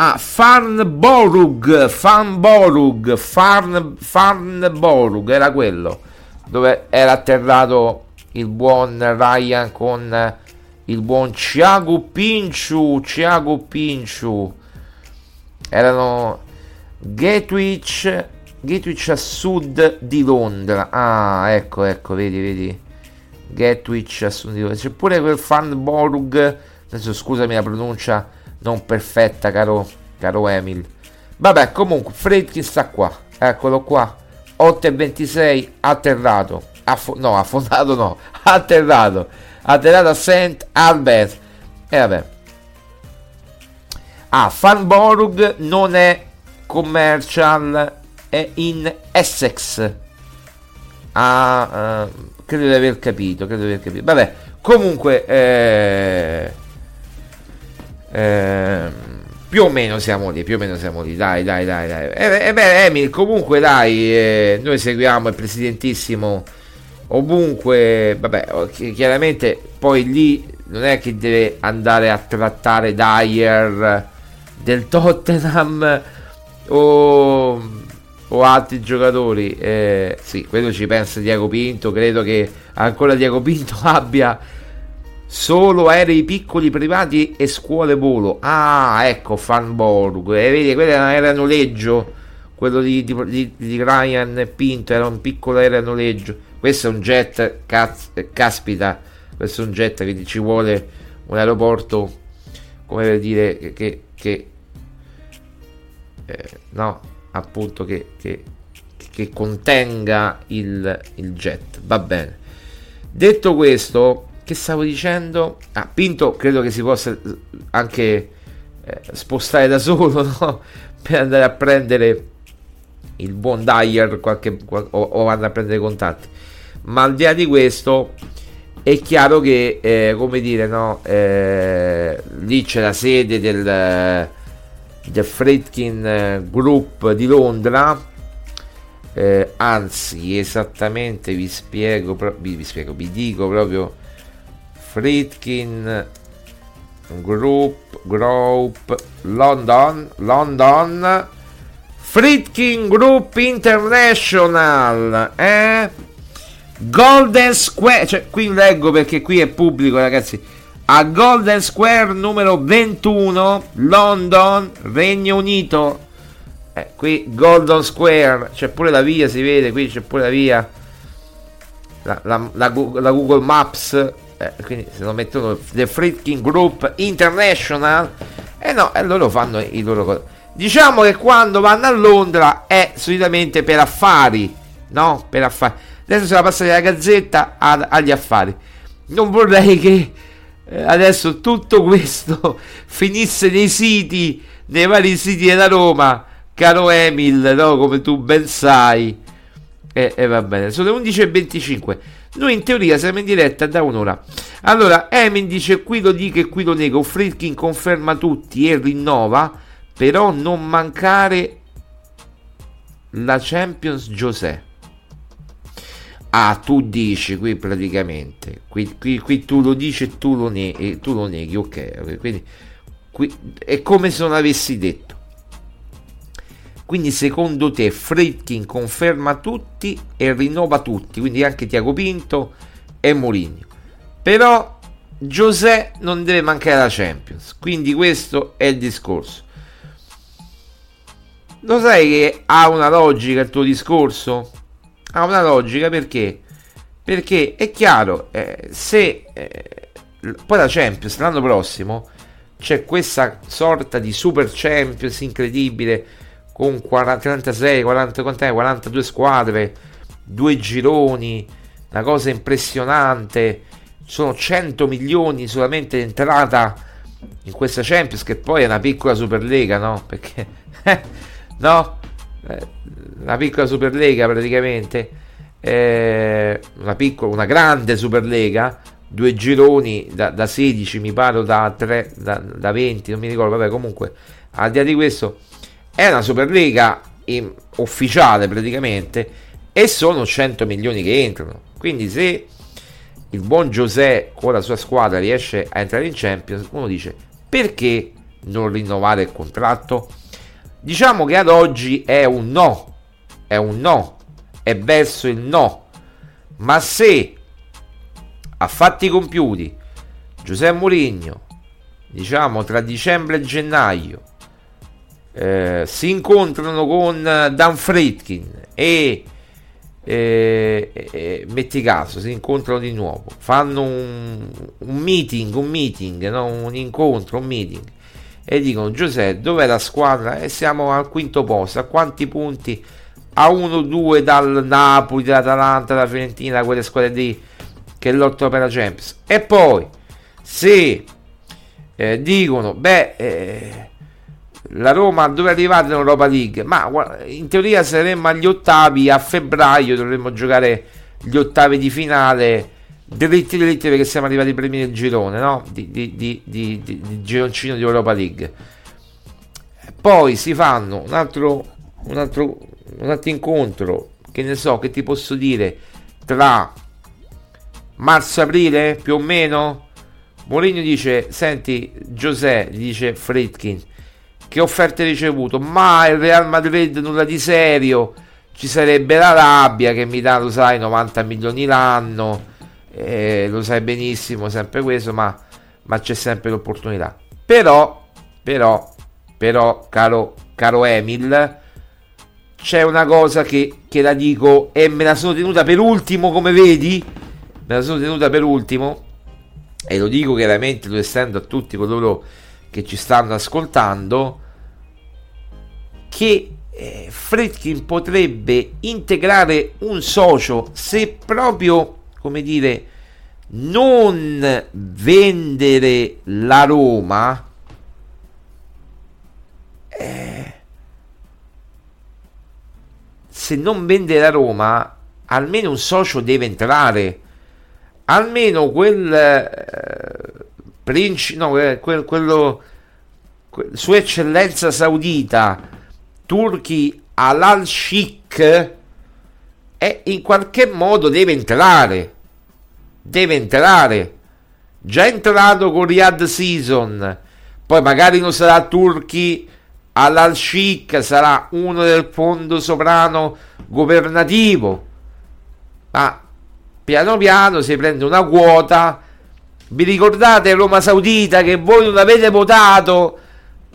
[SPEAKER 1] Ah, Farnborug, Farnborug, Farn, Farnborug, era quello dove era atterrato il buon Ryan con il buon Thiago Pinciu, Thiago Pinciu. Erano Gatewich, Gatewich a sud di Londra. Ah, ecco, ecco, vedi, vedi. Gatewich a sud di Londra. C'è pure quel Farnborg, adesso scusami la pronuncia non perfetta, caro, caro Emil. Vabbè, comunque, Fredkin sta qua. Eccolo qua. 8,26 atterrato. Affo- no, affondato no. (laughs) Atterrato. Atterrato a St. Albert. E eh, vabbè. Ah, Farnborg non è commercial, è in Essex. Ah, uh, credo di aver capito, credo di aver capito. Vabbè, comunque... Eh, Ehm, più o meno siamo lì, più o meno siamo lì, dai, dai, dai, dai. E, eh, eh, beh, Emil, comunque dai, eh, noi seguiamo il presidentissimo ovunque, vabbè, chiaramente poi lì non è che deve andare a trattare Dyer del Tottenham o, o altri giocatori, eh, sì, quello ci pensa Diego Pinto, credo che ancora Diego Pinto (laughs) abbia Solo aerei piccoli privati e scuole volo. Ah, ecco Fanborg. E vedi, quello era noleggio. Quello di, di, di, Ryan Pinto era un piccolo aereo noleggio. Questo è un jet, caz, caspita. Questo è un jet che ci vuole un aeroporto, come per dire, che, che eh, no, appunto, che, che, che contenga il, il jet. Va bene. Detto questo, che stavo dicendo? Ah, Pinto credo che si possa anche eh, spostare da solo (laughs) no? per andare a prendere il buon Dyer qualche, o, o andare a prendere contatti. Ma al di là di questo è chiaro che, eh, come dire, no? Eh, lì c'è la sede del, del Fredkin Group di Londra. Eh, anzi, esattamente vi spiego, vi, vi spiego, vi dico proprio Fritkin Group Group London London. Fritkin Group International eh? Golden Square cioè qui leggo perché qui è pubblico ragazzi. A Golden Square numero 21 London Regno Unito. Eh, qui Golden Square c'è pure la via si vede qui c'è pure la via. La, la, la, la Google Maps eh, quindi se lo mettono The Freaking Group International e eh no, e loro fanno i loro cose diciamo che quando vanno a Londra è solitamente per affari no? per affari adesso se la passare dalla gazzetta ad, agli affari non vorrei che eh, adesso tutto questo (laughs) finisse nei siti nei vari siti della Roma caro Emil no? come tu ben sai e, e va bene sono le 11.25 noi in teoria siamo in diretta da un'ora. Allora, Emin dice qui lo dico e qui lo nego. Friedkin conferma tutti e rinnova, però non mancare la Champions José. Ah, tu dici qui praticamente, qui, qui, qui tu lo dici e tu lo, neghi, tu lo neghi, ok. Quindi qui, è come se non avessi detto. Quindi secondo te Fritkin conferma tutti e rinnova tutti, quindi anche Tiago Pinto e Mourinho. Però Giuseppe non deve mancare la Champions, quindi questo è il discorso. Lo sai che ha una logica il tuo discorso? Ha una logica perché? Perché è chiaro, eh, se eh, poi la Champions l'anno prossimo c'è questa sorta di super Champions incredibile con 40, 36, 40, 42 squadre, due gironi, una cosa impressionante. Sono 100 milioni solamente di entrata in questa Champions, che poi è una piccola Superlega, no? Perché, (laughs) no? Eh, una piccola Superlega praticamente, eh, una, piccola, una grande Superlega, due gironi da, da 16, mi pare, da, 3, da, da 20, non mi ricordo, vabbè, comunque, al di là di questo, è una Superlega in, ufficiale praticamente e sono 100 milioni che entrano. Quindi se il buon José con la sua squadra riesce a entrare in Champions, uno dice perché non rinnovare il contratto? Diciamo che ad oggi è un no, è un no, è verso il no. Ma se a fatti compiuti Giuseppe Mourinho, diciamo tra dicembre e gennaio, eh, si incontrano con Dan Fritkin e eh, eh, metti caso si incontrano di nuovo. Fanno un, un meeting un meeting no? un incontro un meeting. E dicono Giuseppe dov'è la squadra? E siamo al quinto posto. A quanti punti? A 1-2 dal Napoli dall'Atalanta dalla Fiorentina quelle squadre lì che lottano per la Champions. E poi se eh, dicono beh eh, la Roma dove è arrivata in Europa League? Ma in teoria saremmo agli ottavi a febbraio, dovremmo giocare gli ottavi di finale dritti dritti perché siamo arrivati primi del girone, no? Di, di, di, di, di gironcino di Europa League. Poi si fanno un altro, un altro, un altro incontro, che ne so, che ti posso dire, tra marzo-aprile più o meno. Mourinho dice, senti, Giuseppe, dice Fritkin, che offerte ricevuto? Ma il Real Madrid nulla di serio. Ci sarebbe la rabbia che mi dà, lo sai, 90 milioni l'anno. Eh, lo sai benissimo, sempre questo, ma, ma c'è sempre l'opportunità. Però, però, però, caro, caro Emil, c'è una cosa che, che la dico e me la sono tenuta per ultimo, come vedi. Me la sono tenuta per ultimo. E lo dico chiaramente, lo estendo a tutti coloro che ci stanno ascoltando che eh, Fredkin potrebbe integrare un socio se proprio come dire non vendere la Roma eh, se non vende la Roma almeno un socio deve entrare. Almeno quel eh, principe, no, eh, quel, quello, que, sua eccellenza saudita, Turchi al-Sheikh, e in qualche modo deve entrare. Deve entrare. Già entrato con Riyadh Season, poi magari non sarà Turchi al-Sheikh, sarà uno del fondo sovrano governativo. Ma piano piano si prende una quota vi ricordate Roma Saudita che voi non avete votato,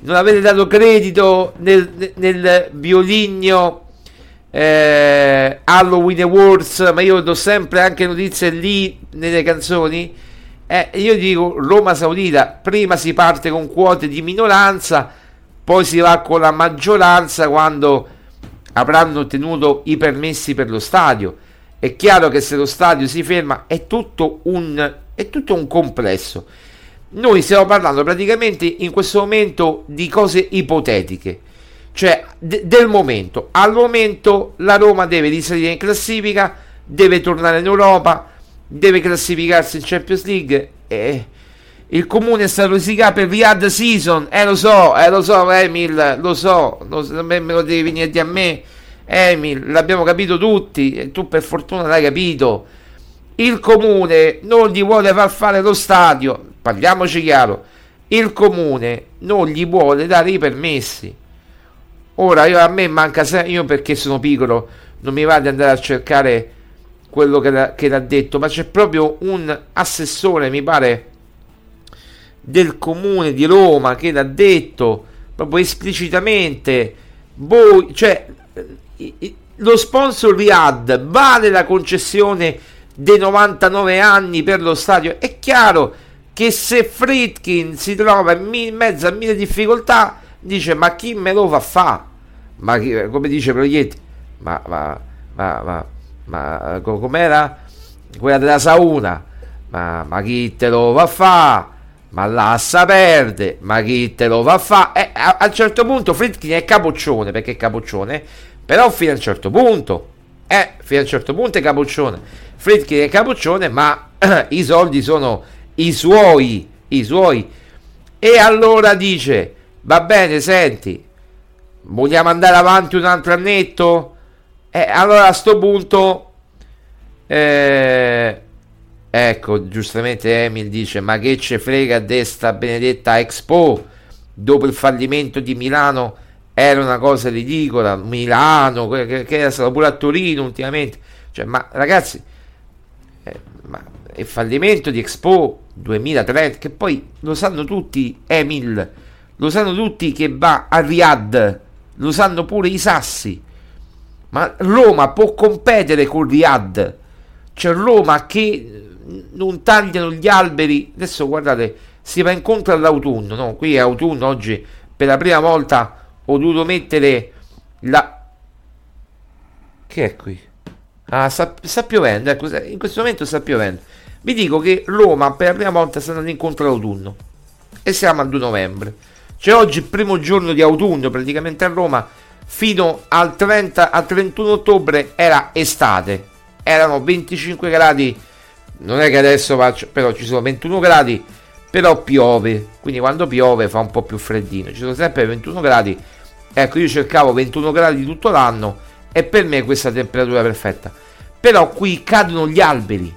[SPEAKER 1] non avete dato credito nel, nel violigno eh, Halloween Awards, ma io do sempre anche notizie lì nelle canzoni. Eh, io dico Roma Saudita, prima si parte con quote di minoranza, poi si va con la maggioranza quando avranno ottenuto i permessi per lo stadio. È chiaro che se lo stadio si ferma è tutto un è tutto un complesso. Noi stiamo parlando praticamente in questo momento di cose ipotetiche, cioè de- del momento. Al momento la Roma deve risalire in classifica, deve tornare in Europa, deve classificarsi in Champions League e il comune è stato risicato per Riyadh Season, eh lo so, eh lo so Emil, lo so, lo, me lo devi venire a me, Emil, l'abbiamo capito tutti, e tu per fortuna l'hai capito il comune non gli vuole far fare lo stadio, parliamoci chiaro, il comune non gli vuole dare i permessi. Ora io, a me manca sempre, io perché sono piccolo, non mi va di andare a cercare quello che, che l'ha detto, ma c'è proprio un assessore, mi pare, del comune di Roma che l'ha detto proprio esplicitamente. Voi, cioè, lo sponsor Riyadh vale la concessione dei 99 anni per lo stadio. È chiaro che se Fritkin si trova in mezzo a mille difficoltà, dice: Ma chi me lo fa fa? Ma chi- come dice Proietti, ma, ma, ma, ma, ma co- com'era quella della sauna? Ma, ma chi te lo va fa? Ma l'assa perde, ma chi te lo va fa? Eh, a, a un certo punto Fritkin è capoccione, perché è capoccione, però fino a un certo punto, eh, fino a un certo punto è capoccione. Fritkin è capoccione, ma (clears throat) i soldi sono i suoi, i suoi. E allora dice, va bene, senti, vogliamo andare avanti un altro annetto? E allora a sto punto, eh, ecco, giustamente Emil dice, ma che ce frega de sta benedetta Expo? Dopo il fallimento di Milano era una cosa ridicola, Milano, che- che era stato pure a Torino ultimamente. Cioè, ma ragazzi, eh, il fallimento di Expo 2030, che poi lo sanno tutti, Emil, lo sanno tutti che va a Riyadh, lo sanno pure i sassi. Ma Roma può competere con Riyadh. C'è Roma che eh, non tagliano gli alberi. Adesso guardate, si va incontro all'autunno, no? Qui è autunno oggi, per la prima volta ho dovuto mettere la... Che è qui? Ah, sta, sta piovendo, ecco, in questo momento sta piovendo. Vi dico che Roma per la prima volta sta andando incontro all'autunno. E siamo al 2 novembre. Cioè oggi il primo giorno di autunno praticamente a Roma fino al 30 al 31 ottobre era estate. Erano 25 gradi. Non è che adesso faccio, però ci sono 21 gradi, però piove. Quindi quando piove fa un po' più freddino. Ci sono sempre 21 gradi. Ecco, io cercavo 21 gradi tutto l'anno e per me questa temperatura è perfetta. Però qui cadono gli alberi.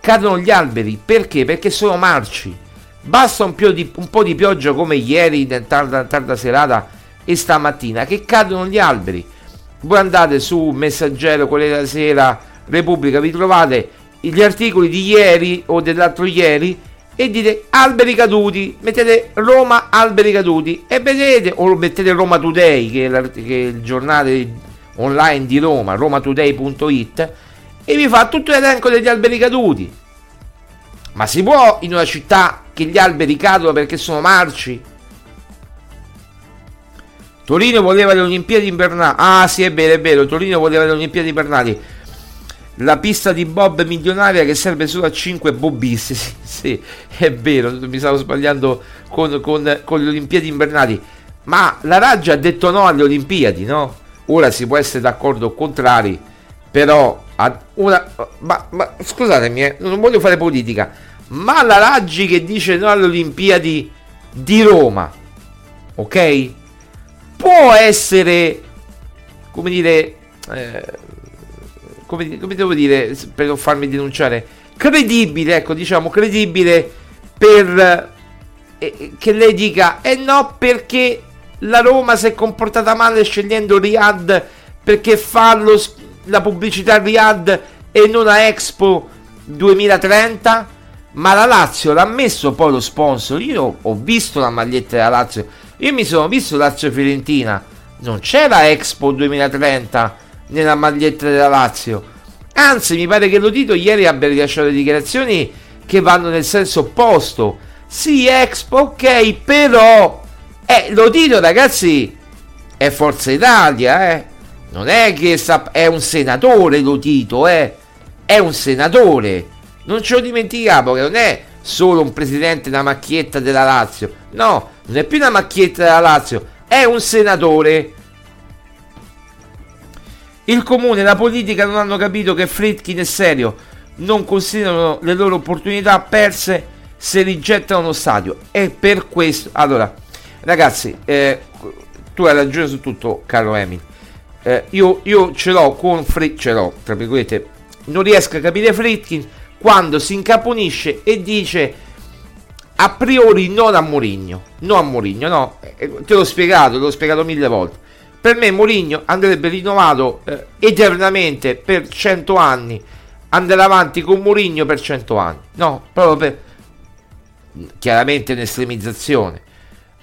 [SPEAKER 1] Cadono gli alberi perché? Perché sono marci. Basta un, di- un po' di pioggia come ieri, tarda, tarda serata e stamattina, che cadono gli alberi. Voi andate su Messaggero, Corriere della Sera, Repubblica, vi trovate gli articoli di ieri o dell'altro ieri e dite alberi caduti, mettete Roma alberi caduti e vedete, o mettete Roma Today, che è, che è il giornale online di Roma, romatoday.it, e vi fa tutto l'elenco degli alberi caduti. Ma si può in una città che gli alberi cadono perché sono marci? Torino voleva le Olimpiadi invernali. Ah, sì, è vero, è vero. Torino voleva le Olimpiadi invernali. La pista di Bob milionaria che serve solo a 5 bobbisti. (laughs) Sì, sì, è vero. Mi stavo sbagliando con, con- con le Olimpiadi invernali. Ma la Raggia ha detto no alle Olimpiadi, no? Ora si può essere d'accordo o contrari. Però, una, ma, ma scusatemi, eh, non voglio fare politica. Ma la Raggi che dice no alle Olimpiadi di Roma, ok? Può essere, come dire, eh, come, come devo dire per non farmi denunciare, credibile, ecco, diciamo credibile per eh, che lei dica eh no perché la Roma si è comportata male scegliendo Riyadh perché fa lo la pubblicità a Riyadh e non a Expo 2030 ma la Lazio l'ha messo poi lo sponsor. Io ho visto la maglietta della Lazio. Io mi sono visto Lazio Fiorentina. Non c'era Expo 2030 nella maglietta della Lazio. Anzi mi pare che lo Tito ieri abbia rilasciato dichiarazioni che vanno nel senso opposto. Sì Expo ok però eh, lo Tito ragazzi è Forza Italia eh. Non è che sta- è un senatore lo Tito eh. È un senatore. Non ce lo dimentichiamo che non è solo un presidente una macchietta della Lazio. No non è più una macchietta della Lazio è un senatore. Il comune e la politica non hanno capito che Fritkin è serio, non considerano le loro opportunità perse se rigettano lo stadio. E per questo, allora, ragazzi, eh, tu hai ragione su tutto, caro Emil. Eh, io, io ce l'ho con Fritkin, ce l'ho, tra virgolette, non riesco a capire Fritkin quando si incaponisce e dice a priori non a Mourinho, no a Mourinho, no, Eh, te l'ho spiegato, te l'ho spiegato mille volte. Per me Mourinho andrebbe rinnovato eh, eternamente per 100 anni, andare avanti con Mourinho per 100 anni. No, proprio per chiaramente un'estremizzazione.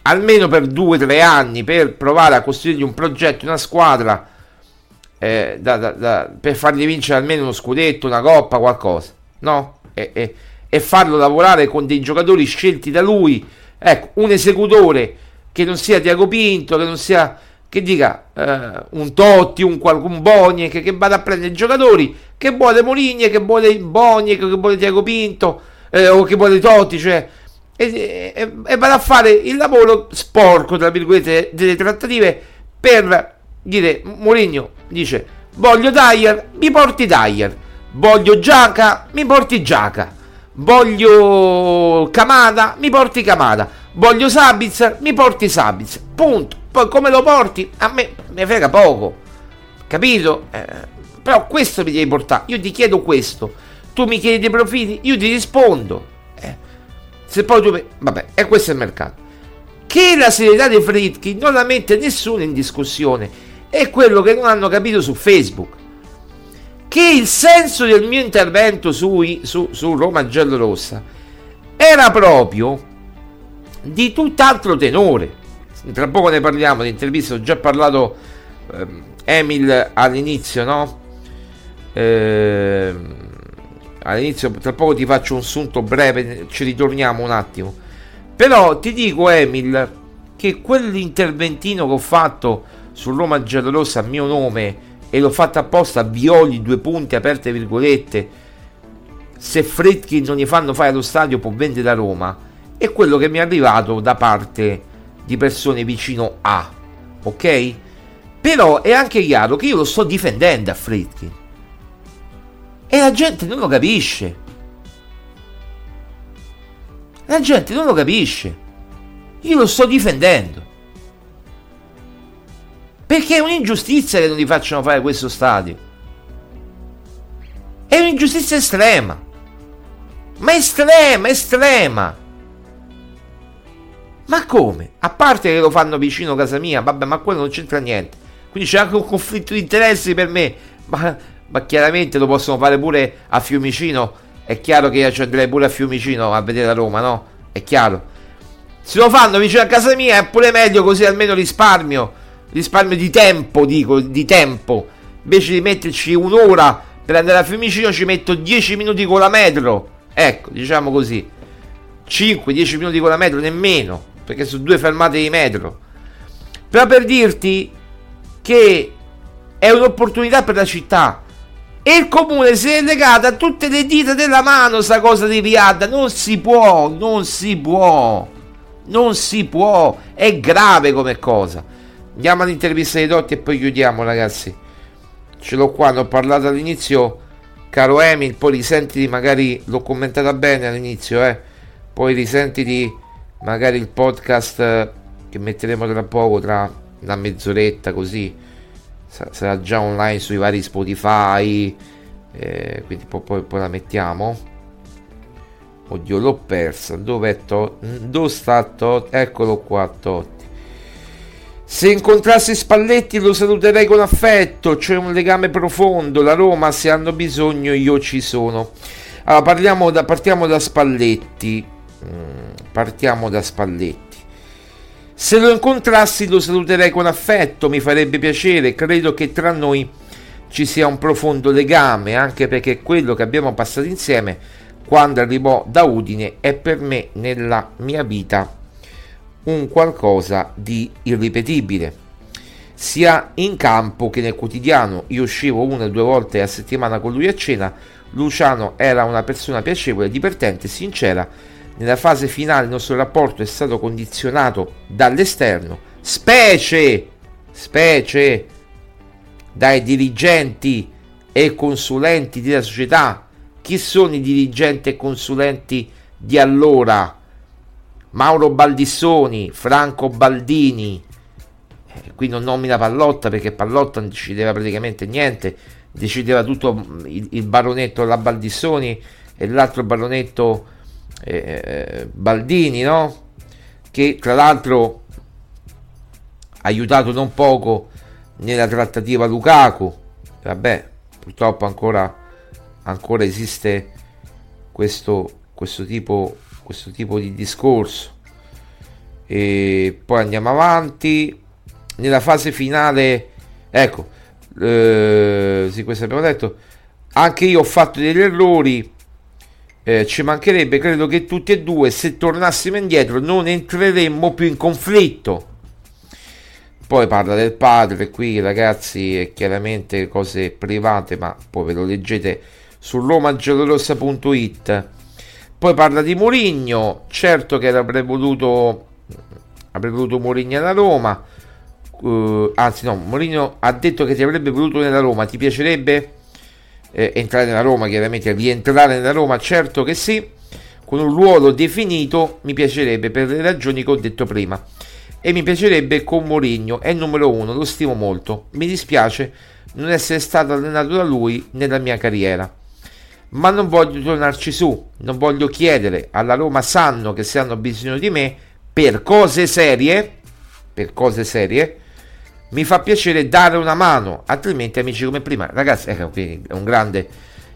[SPEAKER 1] Almeno per 2-3 anni per provare a costruire un progetto, una squadra eh, da, da, da, per fargli vincere almeno uno scudetto, una coppa, qualcosa. No? E, e, e farlo lavorare con dei giocatori scelti da lui. Ecco, un esecutore che non sia Tiago Pinto, che non sia che dica eh, un Totti, un, un Boni, che, vada a prendere i giocatori, che vuole Moligni, che vuole Boni, che vuole Tiago Pinto, eh, o che vuole Totti, cioè, e, e, e, vada a fare il lavoro sporco, tra virgolette, delle trattative per dire, Mourinho dice, voglio Dyer, mi porti Dyer, voglio Giaca, mi porti Giaca, voglio Camada, mi porti Camada, voglio Sabitzer, mi porti Sabitzer, punto poi come lo porti? A me mi frega poco. Capito? Eh, però questo mi devi portare. Io ti chiedo questo. Tu mi chiedi dei profili, io ti rispondo. Se poi tu... Vabbè, e questo è il mercato. Che la serietà dei Fritkin non la mette nessuno in discussione. È quello che non hanno capito su Facebook. Che il senso del mio intervento sui, su, su Roma Giallo Rossa era proprio di tutt'altro tenore tra poco ne parliamo di intervista, ho già parlato eh, Emil all'inizio, no? Eh, all'inizio, tra poco ti faccio un sunto breve, ci ritorniamo un attimo. Però ti dico Emil che quell'interventino che ho fatto su Roma Giallorossa a mio nome e l'ho fatto apposta a Violi, due punti aperte virgolette, se Fredkin non gli fanno fare lo stadio può vendere da Roma, è quello che mi è arrivato da parte di persone vicino a, ok? Però è anche chiaro che io lo sto difendendo a Fritkin. E la gente non lo capisce. La gente non lo capisce. Io lo sto difendendo. Perché è un'ingiustizia che non gli facciano fare questo stadio. È un'ingiustizia estrema. Ma estrema, estrema. Ma come? A parte che lo fanno vicino a casa mia, vabbè, ma quello non c'entra niente. Quindi c'è anche un conflitto di interessi per me. Ma, ma chiaramente lo possono fare pure a Fiumicino. È chiaro che io ci andrei pure a Fiumicino a vedere a Roma, no? È chiaro. Se lo fanno vicino a casa mia è pure meglio così almeno risparmio. Risparmio di tempo, dico, di tempo. Invece di metterci un'ora per andare a Fiumicino ci metto 10 minuti con la metro. Ecco, diciamo così. 5-10 minuti con la metro, nemmeno perché sono due fermate di metro. Però per dirti che è un'opportunità per la città. E il comune si è legato a tutte le dita della mano sta cosa di Riad. Non si può, non si può. Non si può. È grave come cosa. Andiamo all'intervista di Dotti e poi chiudiamo, ragazzi. Ce l'ho qua, ne ho parlato all'inizio. Caro Emil, poi risentiti, magari l'ho commentata bene all'inizio, eh. Poi risentiti magari il podcast eh, che metteremo tra poco, tra una mezz'oretta così, sarà già online sui vari Spotify, eh, quindi poi, poi, poi, la mettiamo. Oddio, l'ho persa. Dov'è Totti? Dove sta Totti? Eccolo qua, Totti. Se incontrassi Spalletti lo saluterei con affetto, c'è un legame profondo, la Roma se hanno bisogno io ci sono. Allora parliamo da, partiamo da Spalletti. Mm Partiamo da Spalletti. Se lo incontrassi lo saluterei con affetto, mi farebbe piacere, credo che tra noi ci sia un profondo legame, anche perché quello che abbiamo passato insieme quando arrivò da Udine è per me nella mia vita un qualcosa di irripetibile. Sia in campo che nel quotidiano, io uscivo una o due volte a settimana con lui a cena, Luciano era una persona piacevole, divertente, sincera nella fase finale il nostro rapporto è stato condizionato dall'esterno, specie, specie dai dirigenti e consulenti della società. Chi sono i dirigenti e consulenti di allora? Mauro Baldissoni, Franco Baldini. Eh, qui non nomina Pallotta perché Pallotta non decideva praticamente niente, decideva tutto il, il baronetto la Baldissoni e l'altro baronetto eh, eh, Baldini, no? che tra l'altro ha aiutato non poco nella trattativa Lukaku. Vabbè, purtroppo ancora, ancora esiste questo, questo, tipo, questo tipo di discorso. E poi andiamo avanti. Nella fase finale, ecco, eh, sì, questo abbiamo detto. Anche io ho fatto degli errori. Eh, ci mancherebbe, credo che tutti e due, se tornassimo indietro, non entreremmo più in conflitto. Poi parla del padre, qui ragazzi, è chiaramente cose private, ma poi ve lo leggete su romagiallorossa.it. Poi parla di Mourinho, certo che avrebbe voluto, avrebbe voluto Mourinho alla Roma, uh, anzi no, Mourinho ha detto che ti avrebbe voluto nella Roma, ti piacerebbe eh, entrare nella Roma, chiaramente rientrare nella Roma, certo che sì, con un ruolo definito mi piacerebbe per le ragioni che ho detto prima. E mi piacerebbe con Mourinho, è il numero uno, lo stimo molto, mi dispiace non essere stato allenato da lui nella mia carriera. Ma non voglio tornarci su, non voglio chiedere alla Roma sanno che se hanno bisogno di me per cose serie, per cose serie, mi fa piacere dare una mano, altrimenti amici come prima, ragazzi, ecco qui è un grande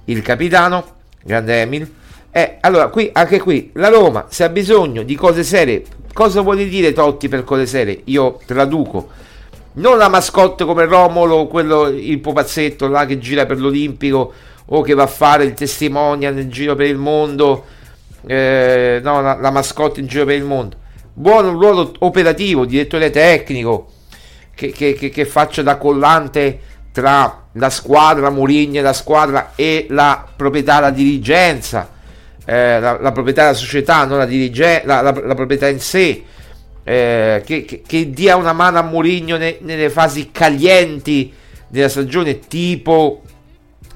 [SPEAKER 1] il capitano, grande Emil. Eh, allora, qui anche qui la Roma se ha bisogno di cose serie, cosa vuole dire Totti per cose serie? Io traduco. Non la mascotte come Romolo, quello il pupazzetto là che gira per l'Olimpico o che va a fare il testimonial nel giro per il mondo, eh, no, la, la mascotte in giro per il mondo. Buono ruolo operativo, direttore tecnico, che, che, che, faccia da collante tra la squadra Mourinho, la squadra e la proprietà, la dirigenza, eh, la, la, proprietà della società, non la, dirige, la, la, la proprietà in sé, eh, che, che, che, dia una mano a Mourinho ne, nelle fasi calienti della stagione, tipo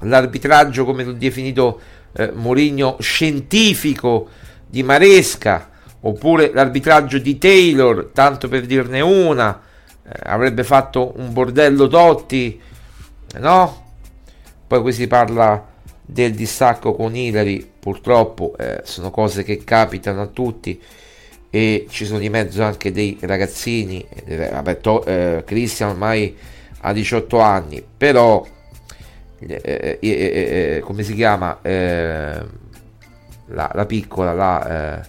[SPEAKER 1] l'arbitraggio, come l'ho definito eh, Mourinho, scientifico di Maresca, oppure l'arbitraggio di Taylor, tanto per dirne una, avrebbe fatto un bordello Totti, no? Poi qui si parla del distacco con Hillary, purtroppo eh, sono cose che capitano a tutti e ci sono di mezzo anche dei ragazzini, eh, vabbè, to, eh, Christian ormai ha 18 anni, però eh, eh, eh, come si chiama la, la, piccola la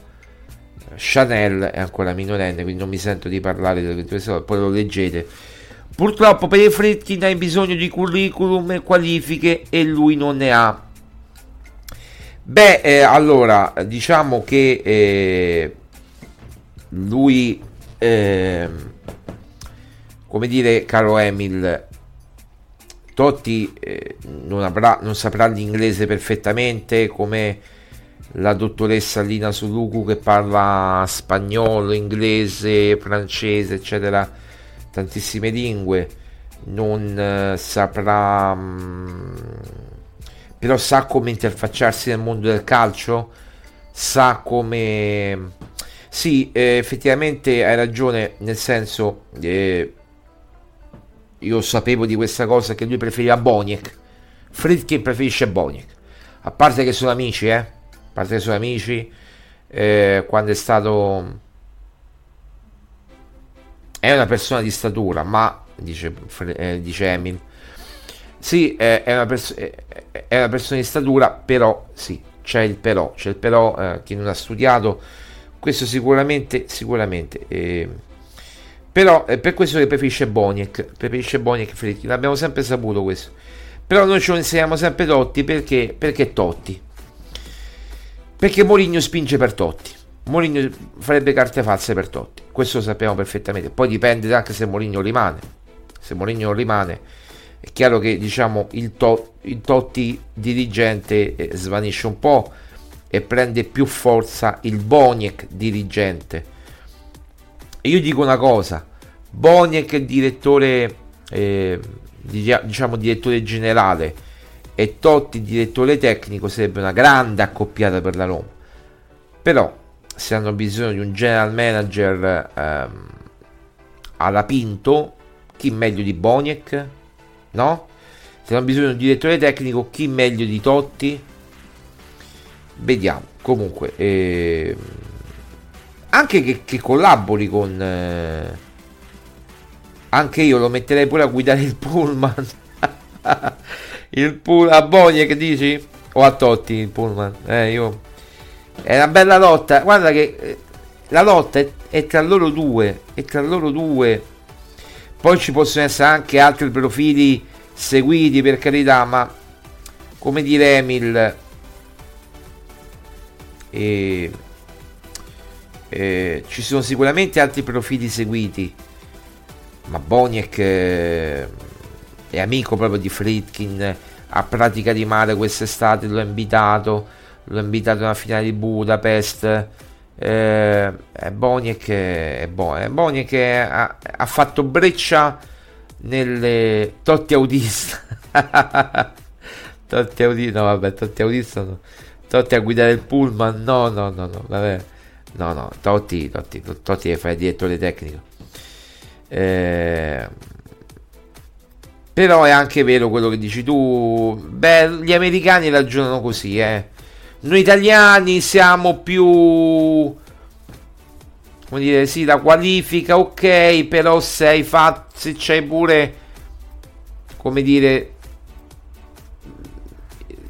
[SPEAKER 1] Chanel è ancora minorenne quindi non mi sento di parlare di questo poi lo leggete. Purtroppo per i Fritkin hai bisogno di curriculum e qualifiche e lui non ne ha. Beh eh, allora diciamo che eh, lui eh, come dire caro Emil Totti eh, non, avrà, non saprà l'inglese perfettamente come la dottoressa Lina Suluku che parla spagnolo, inglese, francese, eccetera, tantissime lingue, non eh, saprà, mm, però sa come interfacciarsi nel mondo del calcio, sa come... Sì, eh, effettivamente hai ragione, nel senso, eh, io sapevo di questa cosa che lui preferiva Boniek. Fritkin preferisce Boniek. A parte che sono amici, eh. Parte che sono amici. Eh, quando è stato... È una persona di statura, ma, dice, eh, dice Emil, sì, è una, pers- è una, persona di statura, però, sì, c'è il però, c'è il però, eh, chi non ha studiato, questo sicuramente, sicuramente... Eh, però è per questo che preferisce Boniek, preferisce Boniek Fritkin, l'abbiamo sempre saputo questo. Però noi ce lo insegniamo sempre Totti perché, perché Totti. Perché Moligno spinge per Totti. Moligno farebbe carte false per Totti. Questo lo sappiamo perfettamente. Poi dipende anche se Moligno rimane. Se Moligno rimane, è chiaro che diciamo il, to- il Totti dirigente eh, svanisce un po' e prende più forza il Boniek dirigente e io dico una cosa, Boniek direttore, eh, diciamo direttore generale e Totti direttore tecnico sarebbe una grande accoppiata per la Roma. Però se hanno bisogno di un general manager ehm, alla Pinto, chi meglio di Boniek? No? Se hanno bisogno di un direttore tecnico, chi meglio di Totti? Vediamo. Comunque, eh, anche che, che collabori con, eh, anche io lo metterei pure a guidare il pullman. (laughs) il pull a Bonie che dici? O a Totti il pullman? Eh, io... È una bella lotta. Guarda che eh, la lotta è, è tra loro due. È tra loro due. Poi ci possono essere anche altri profili seguiti per carità, ma come dire Emil, e, e, ci sono sicuramente altri profili seguiti, ma Boniek eh, è amico proprio di Fritkin, a pratica di mare quest'estate l'ho invitato, l'ho invitato alla finale di Budapest. Eh, Boniek, è Bon, Boniek ha, ha fatto breccia nelle Totti autista (laughs) Totti autista no vabbè Totti autista no. Totti a guidare il pullman no no no no vabbè no no Totti Totti, Totti è fare direttore tecnico eh, però è anche vero quello che dici tu. Beh gli americani ragionano così eh. Noi italiani siamo più come dire, sì, la qualifica, ok, però se hai fatto, se c'è pure, come dire,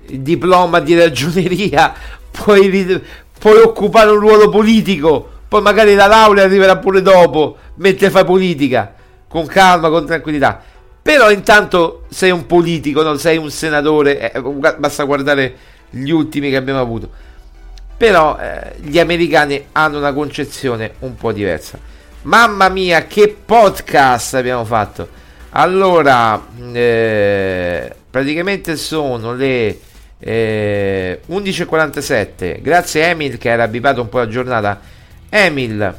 [SPEAKER 1] il diploma di ragioneria, (laughs) puoi, puoi occupare un ruolo politico, poi magari la laurea arriverà pure dopo, mentre fai politica, con calma, con tranquillità. Però intanto sei un politico, non sei un senatore, eh, basta guardare gli ultimi che abbiamo avuto però eh, gli americani hanno una concezione un po' diversa. Mamma mia, che podcast abbiamo fatto! Allora, eh, praticamente sono le eh, 11.47. Grazie Emil che era abbiato un po' la giornata. Emil,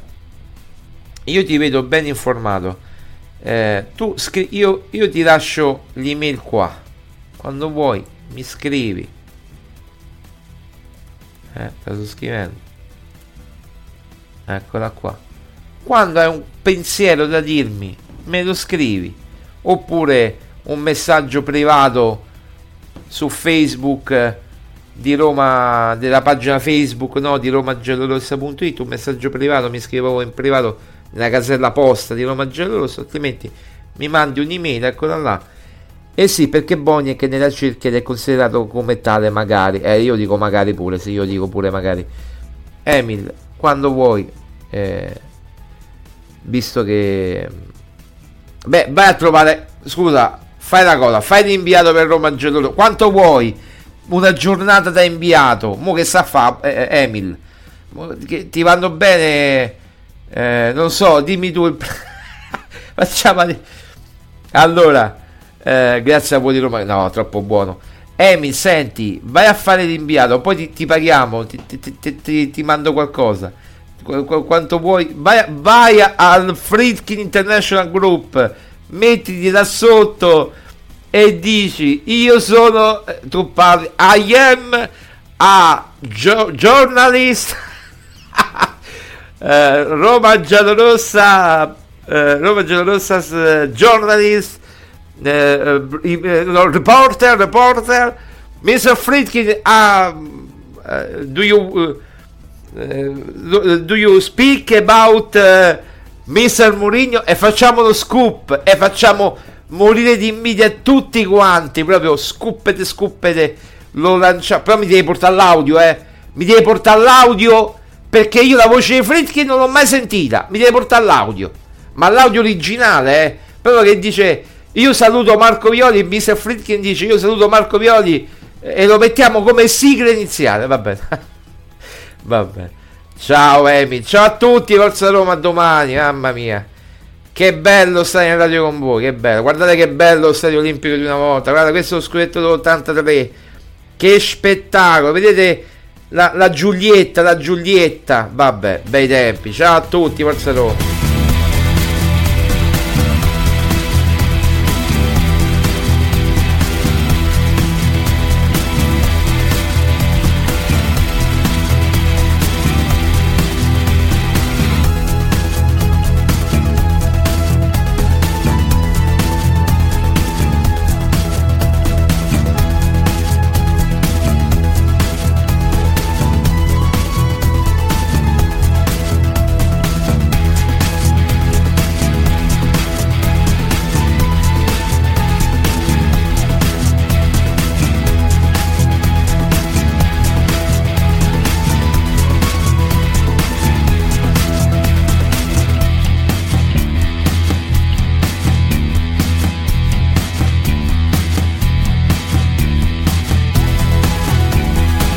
[SPEAKER 1] io ti vedo ben informato. Eh, tu scri- io, io ti lascio l'email qua. Quando vuoi, mi scrivi eh, la sto scrivendo. Eccola qua. Quando hai un pensiero da dirmi, me lo scrivi. Oppure un messaggio privato su Facebook di Roma, della pagina Facebook no, di romagiallorossa.it, un messaggio privato, mi scrivo in privato nella casella posta di Roma Giallorossa, altrimenti mi mandi un'email, eccola là eh sì, perché Boniek nella cerchia è considerato come tale magari. Eh, io dico magari pure, se io dico pure magari. Emil, quando vuoi. Eh, visto che... Beh, vai a trovare... Scusa, fai la cosa, fai l'inviato per Roma Geloro. Quanto vuoi? Una giornata da inviato. Mo che sa fa eh, eh Emil? Che ti vanno bene... Eh, non so, dimmi tu il... (laughs) Facciamo... Allora... Eh, grazie a voi di Roma. No, troppo buono. Emi, senti, vai a fare l'inviato, poi ti, ti paghiamo, ti, ti, ti, mando qualcosa. Qu- qu- quanto vuoi. Vai, vai al Friedkin International Group, mettiti da sotto e dici io sono eh, tu parli I am a gio- journalist (laughs) eh, Roma Giallorossa eh, Roma Giallorossa eh, journalist uh, uh, reporter, reporter, Mr. Friedkin, uh, do you do you speak about Mr. Mourinho e facciamo lo scoop e facciamo morire di invidia tutti quanti, proprio scuppete, scuppete, lo lanciamo, però mi devi portare l'audio, eh, mi devi portare l'audio perché io la voce di Friedkin non l'ho mai sentita, mi devi portare l'audio, ma l'audio originale, eh, proprio che dice io saluto Marco Violi, Mr. Fritkin dice io saluto Marco Violi e lo mettiamo come sigla iniziale, va bene. va bene. Ciao Emi, ciao a tutti, Forza Roma domani, mamma mia. Che bello stare in radio con voi, che bello. Guardate che bello lo stadio olimpico di una volta. Guarda, questo è lo scudetto dell'83. Che spettacolo. Vedete la, la Giulietta, la Giulietta. Vabbè, bei tempi. Ciao a tutti, Forza Roma.